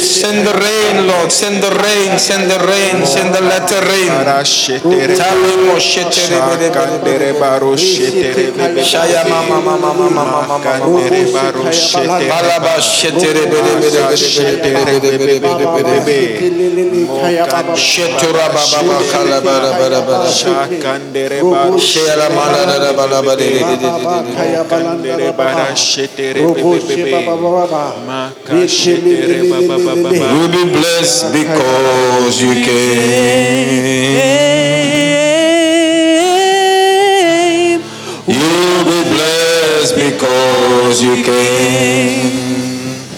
Send the rain, Lord. Send the rain. Send the rain. Send the latter rain. Shakandere bara shetere bebe bebe. We'll be blessed because you came. You'll be blessed because you came.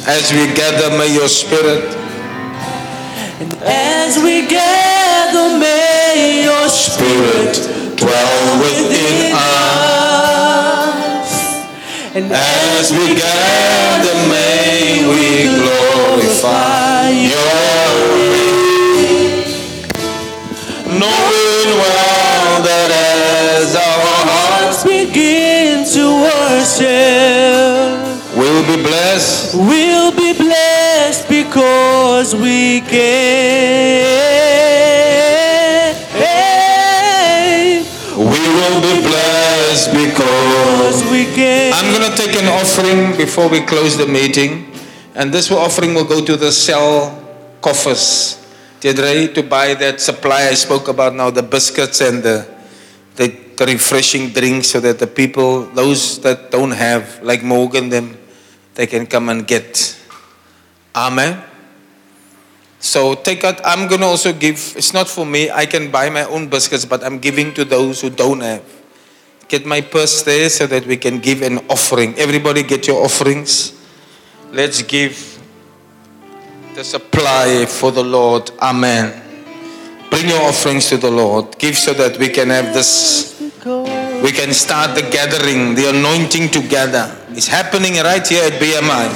As we gather, may your spirit. And as we gather, may your spirit dwell within us. And As we gather, may we glorify your name. Knowing well that as our hearts begin to worship, we'll be blessed, we'll be blessed because we came. we will be blessed because. I'm going to take an offering before we close the meeting. And this offering will go to the cell coffers. Get ready to buy that supply I spoke about now the biscuits and the, the, the refreshing drinks so that the people, those that don't have, like Morgan, them, they can come and get. Amen. So take out, I'm going to also give, it's not for me, I can buy my own biscuits, but I'm giving to those who don't have get my purse there so that we can give an offering. Everybody get your offerings. Let's give the supply for the Lord. Amen. Bring your offerings to the Lord. Give so that we can have this. We can start the gathering, the anointing together. It's happening right here at BMI.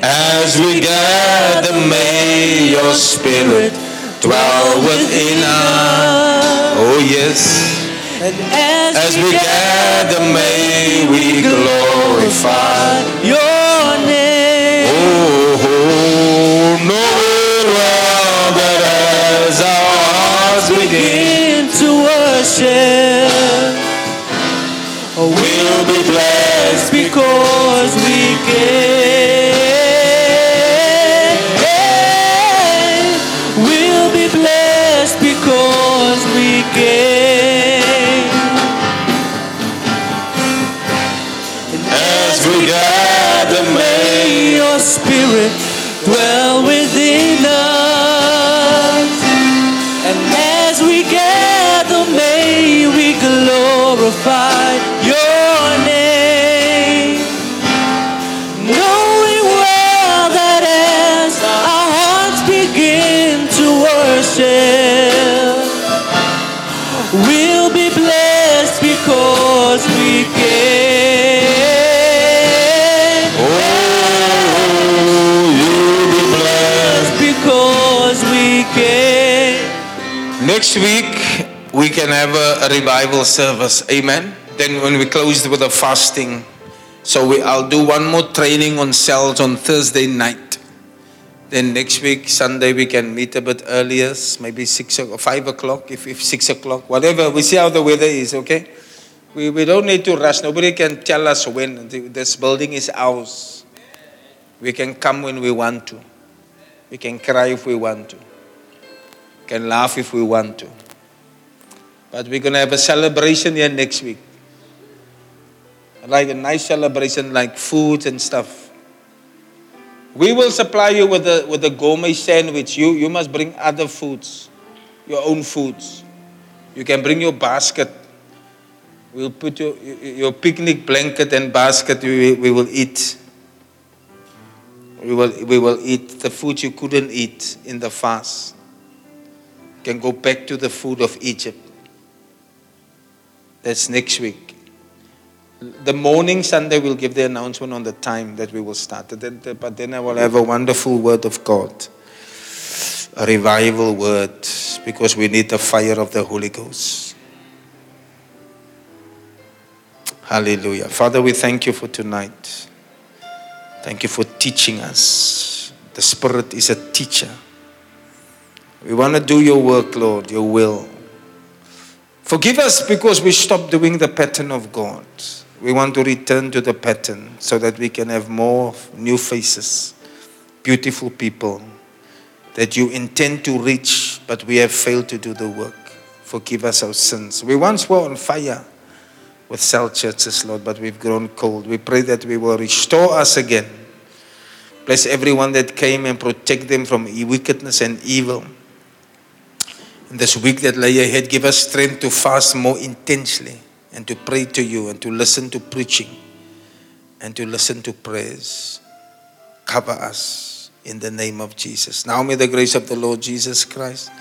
As we gather, may your spirit dwell within us. Oh, yes. As, As we gather, may we glorify. your name. Oh, Next week we can have a, a revival service. Amen. Then when we close with a fasting, so we, I'll do one more training on cells on Thursday night. Then next week Sunday we can meet a bit earlier, maybe six or five o'clock, if, if six o'clock, whatever. We see how the weather is. Okay. We, we don't need to rush. Nobody can tell us when. This building is ours. We can come when we want to. We can cry if we want to can laugh if we want to. But we're going to have a celebration here next week. Like a nice celebration, like food and stuff. We will supply you with a, with a gourmet sandwich. You, you must bring other foods, your own foods. You can bring your basket. We'll put your, your picnic blanket and basket, we, we will eat. We will, we will eat the food you couldn't eat in the fast can go back to the food of Egypt. That's next week. The morning Sunday, we'll give the announcement on the time that we will start. But then I will have a wonderful word of God, a revival word, because we need the fire of the Holy Ghost. Hallelujah. Father, we thank you for tonight. Thank you for teaching us. The Spirit is a teacher. We want to do your work, Lord, your will. Forgive us because we stopped doing the pattern of God. We want to return to the pattern so that we can have more new faces, beautiful people that you intend to reach, but we have failed to do the work. Forgive us our sins. We once were on fire with cell churches, Lord, but we've grown cold. We pray that we will restore us again. Bless everyone that came and protect them from wickedness and evil. This week that lay ahead, give us strength to fast more intensely and to pray to you and to listen to preaching and to listen to prayers. Cover us in the name of Jesus. Now may the grace of the Lord Jesus Christ,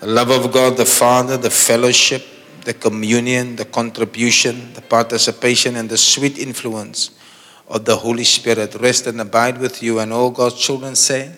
the love of God the Father, the fellowship, the communion, the contribution, the participation, and the sweet influence of the Holy Spirit rest and abide with you. And all God's children say,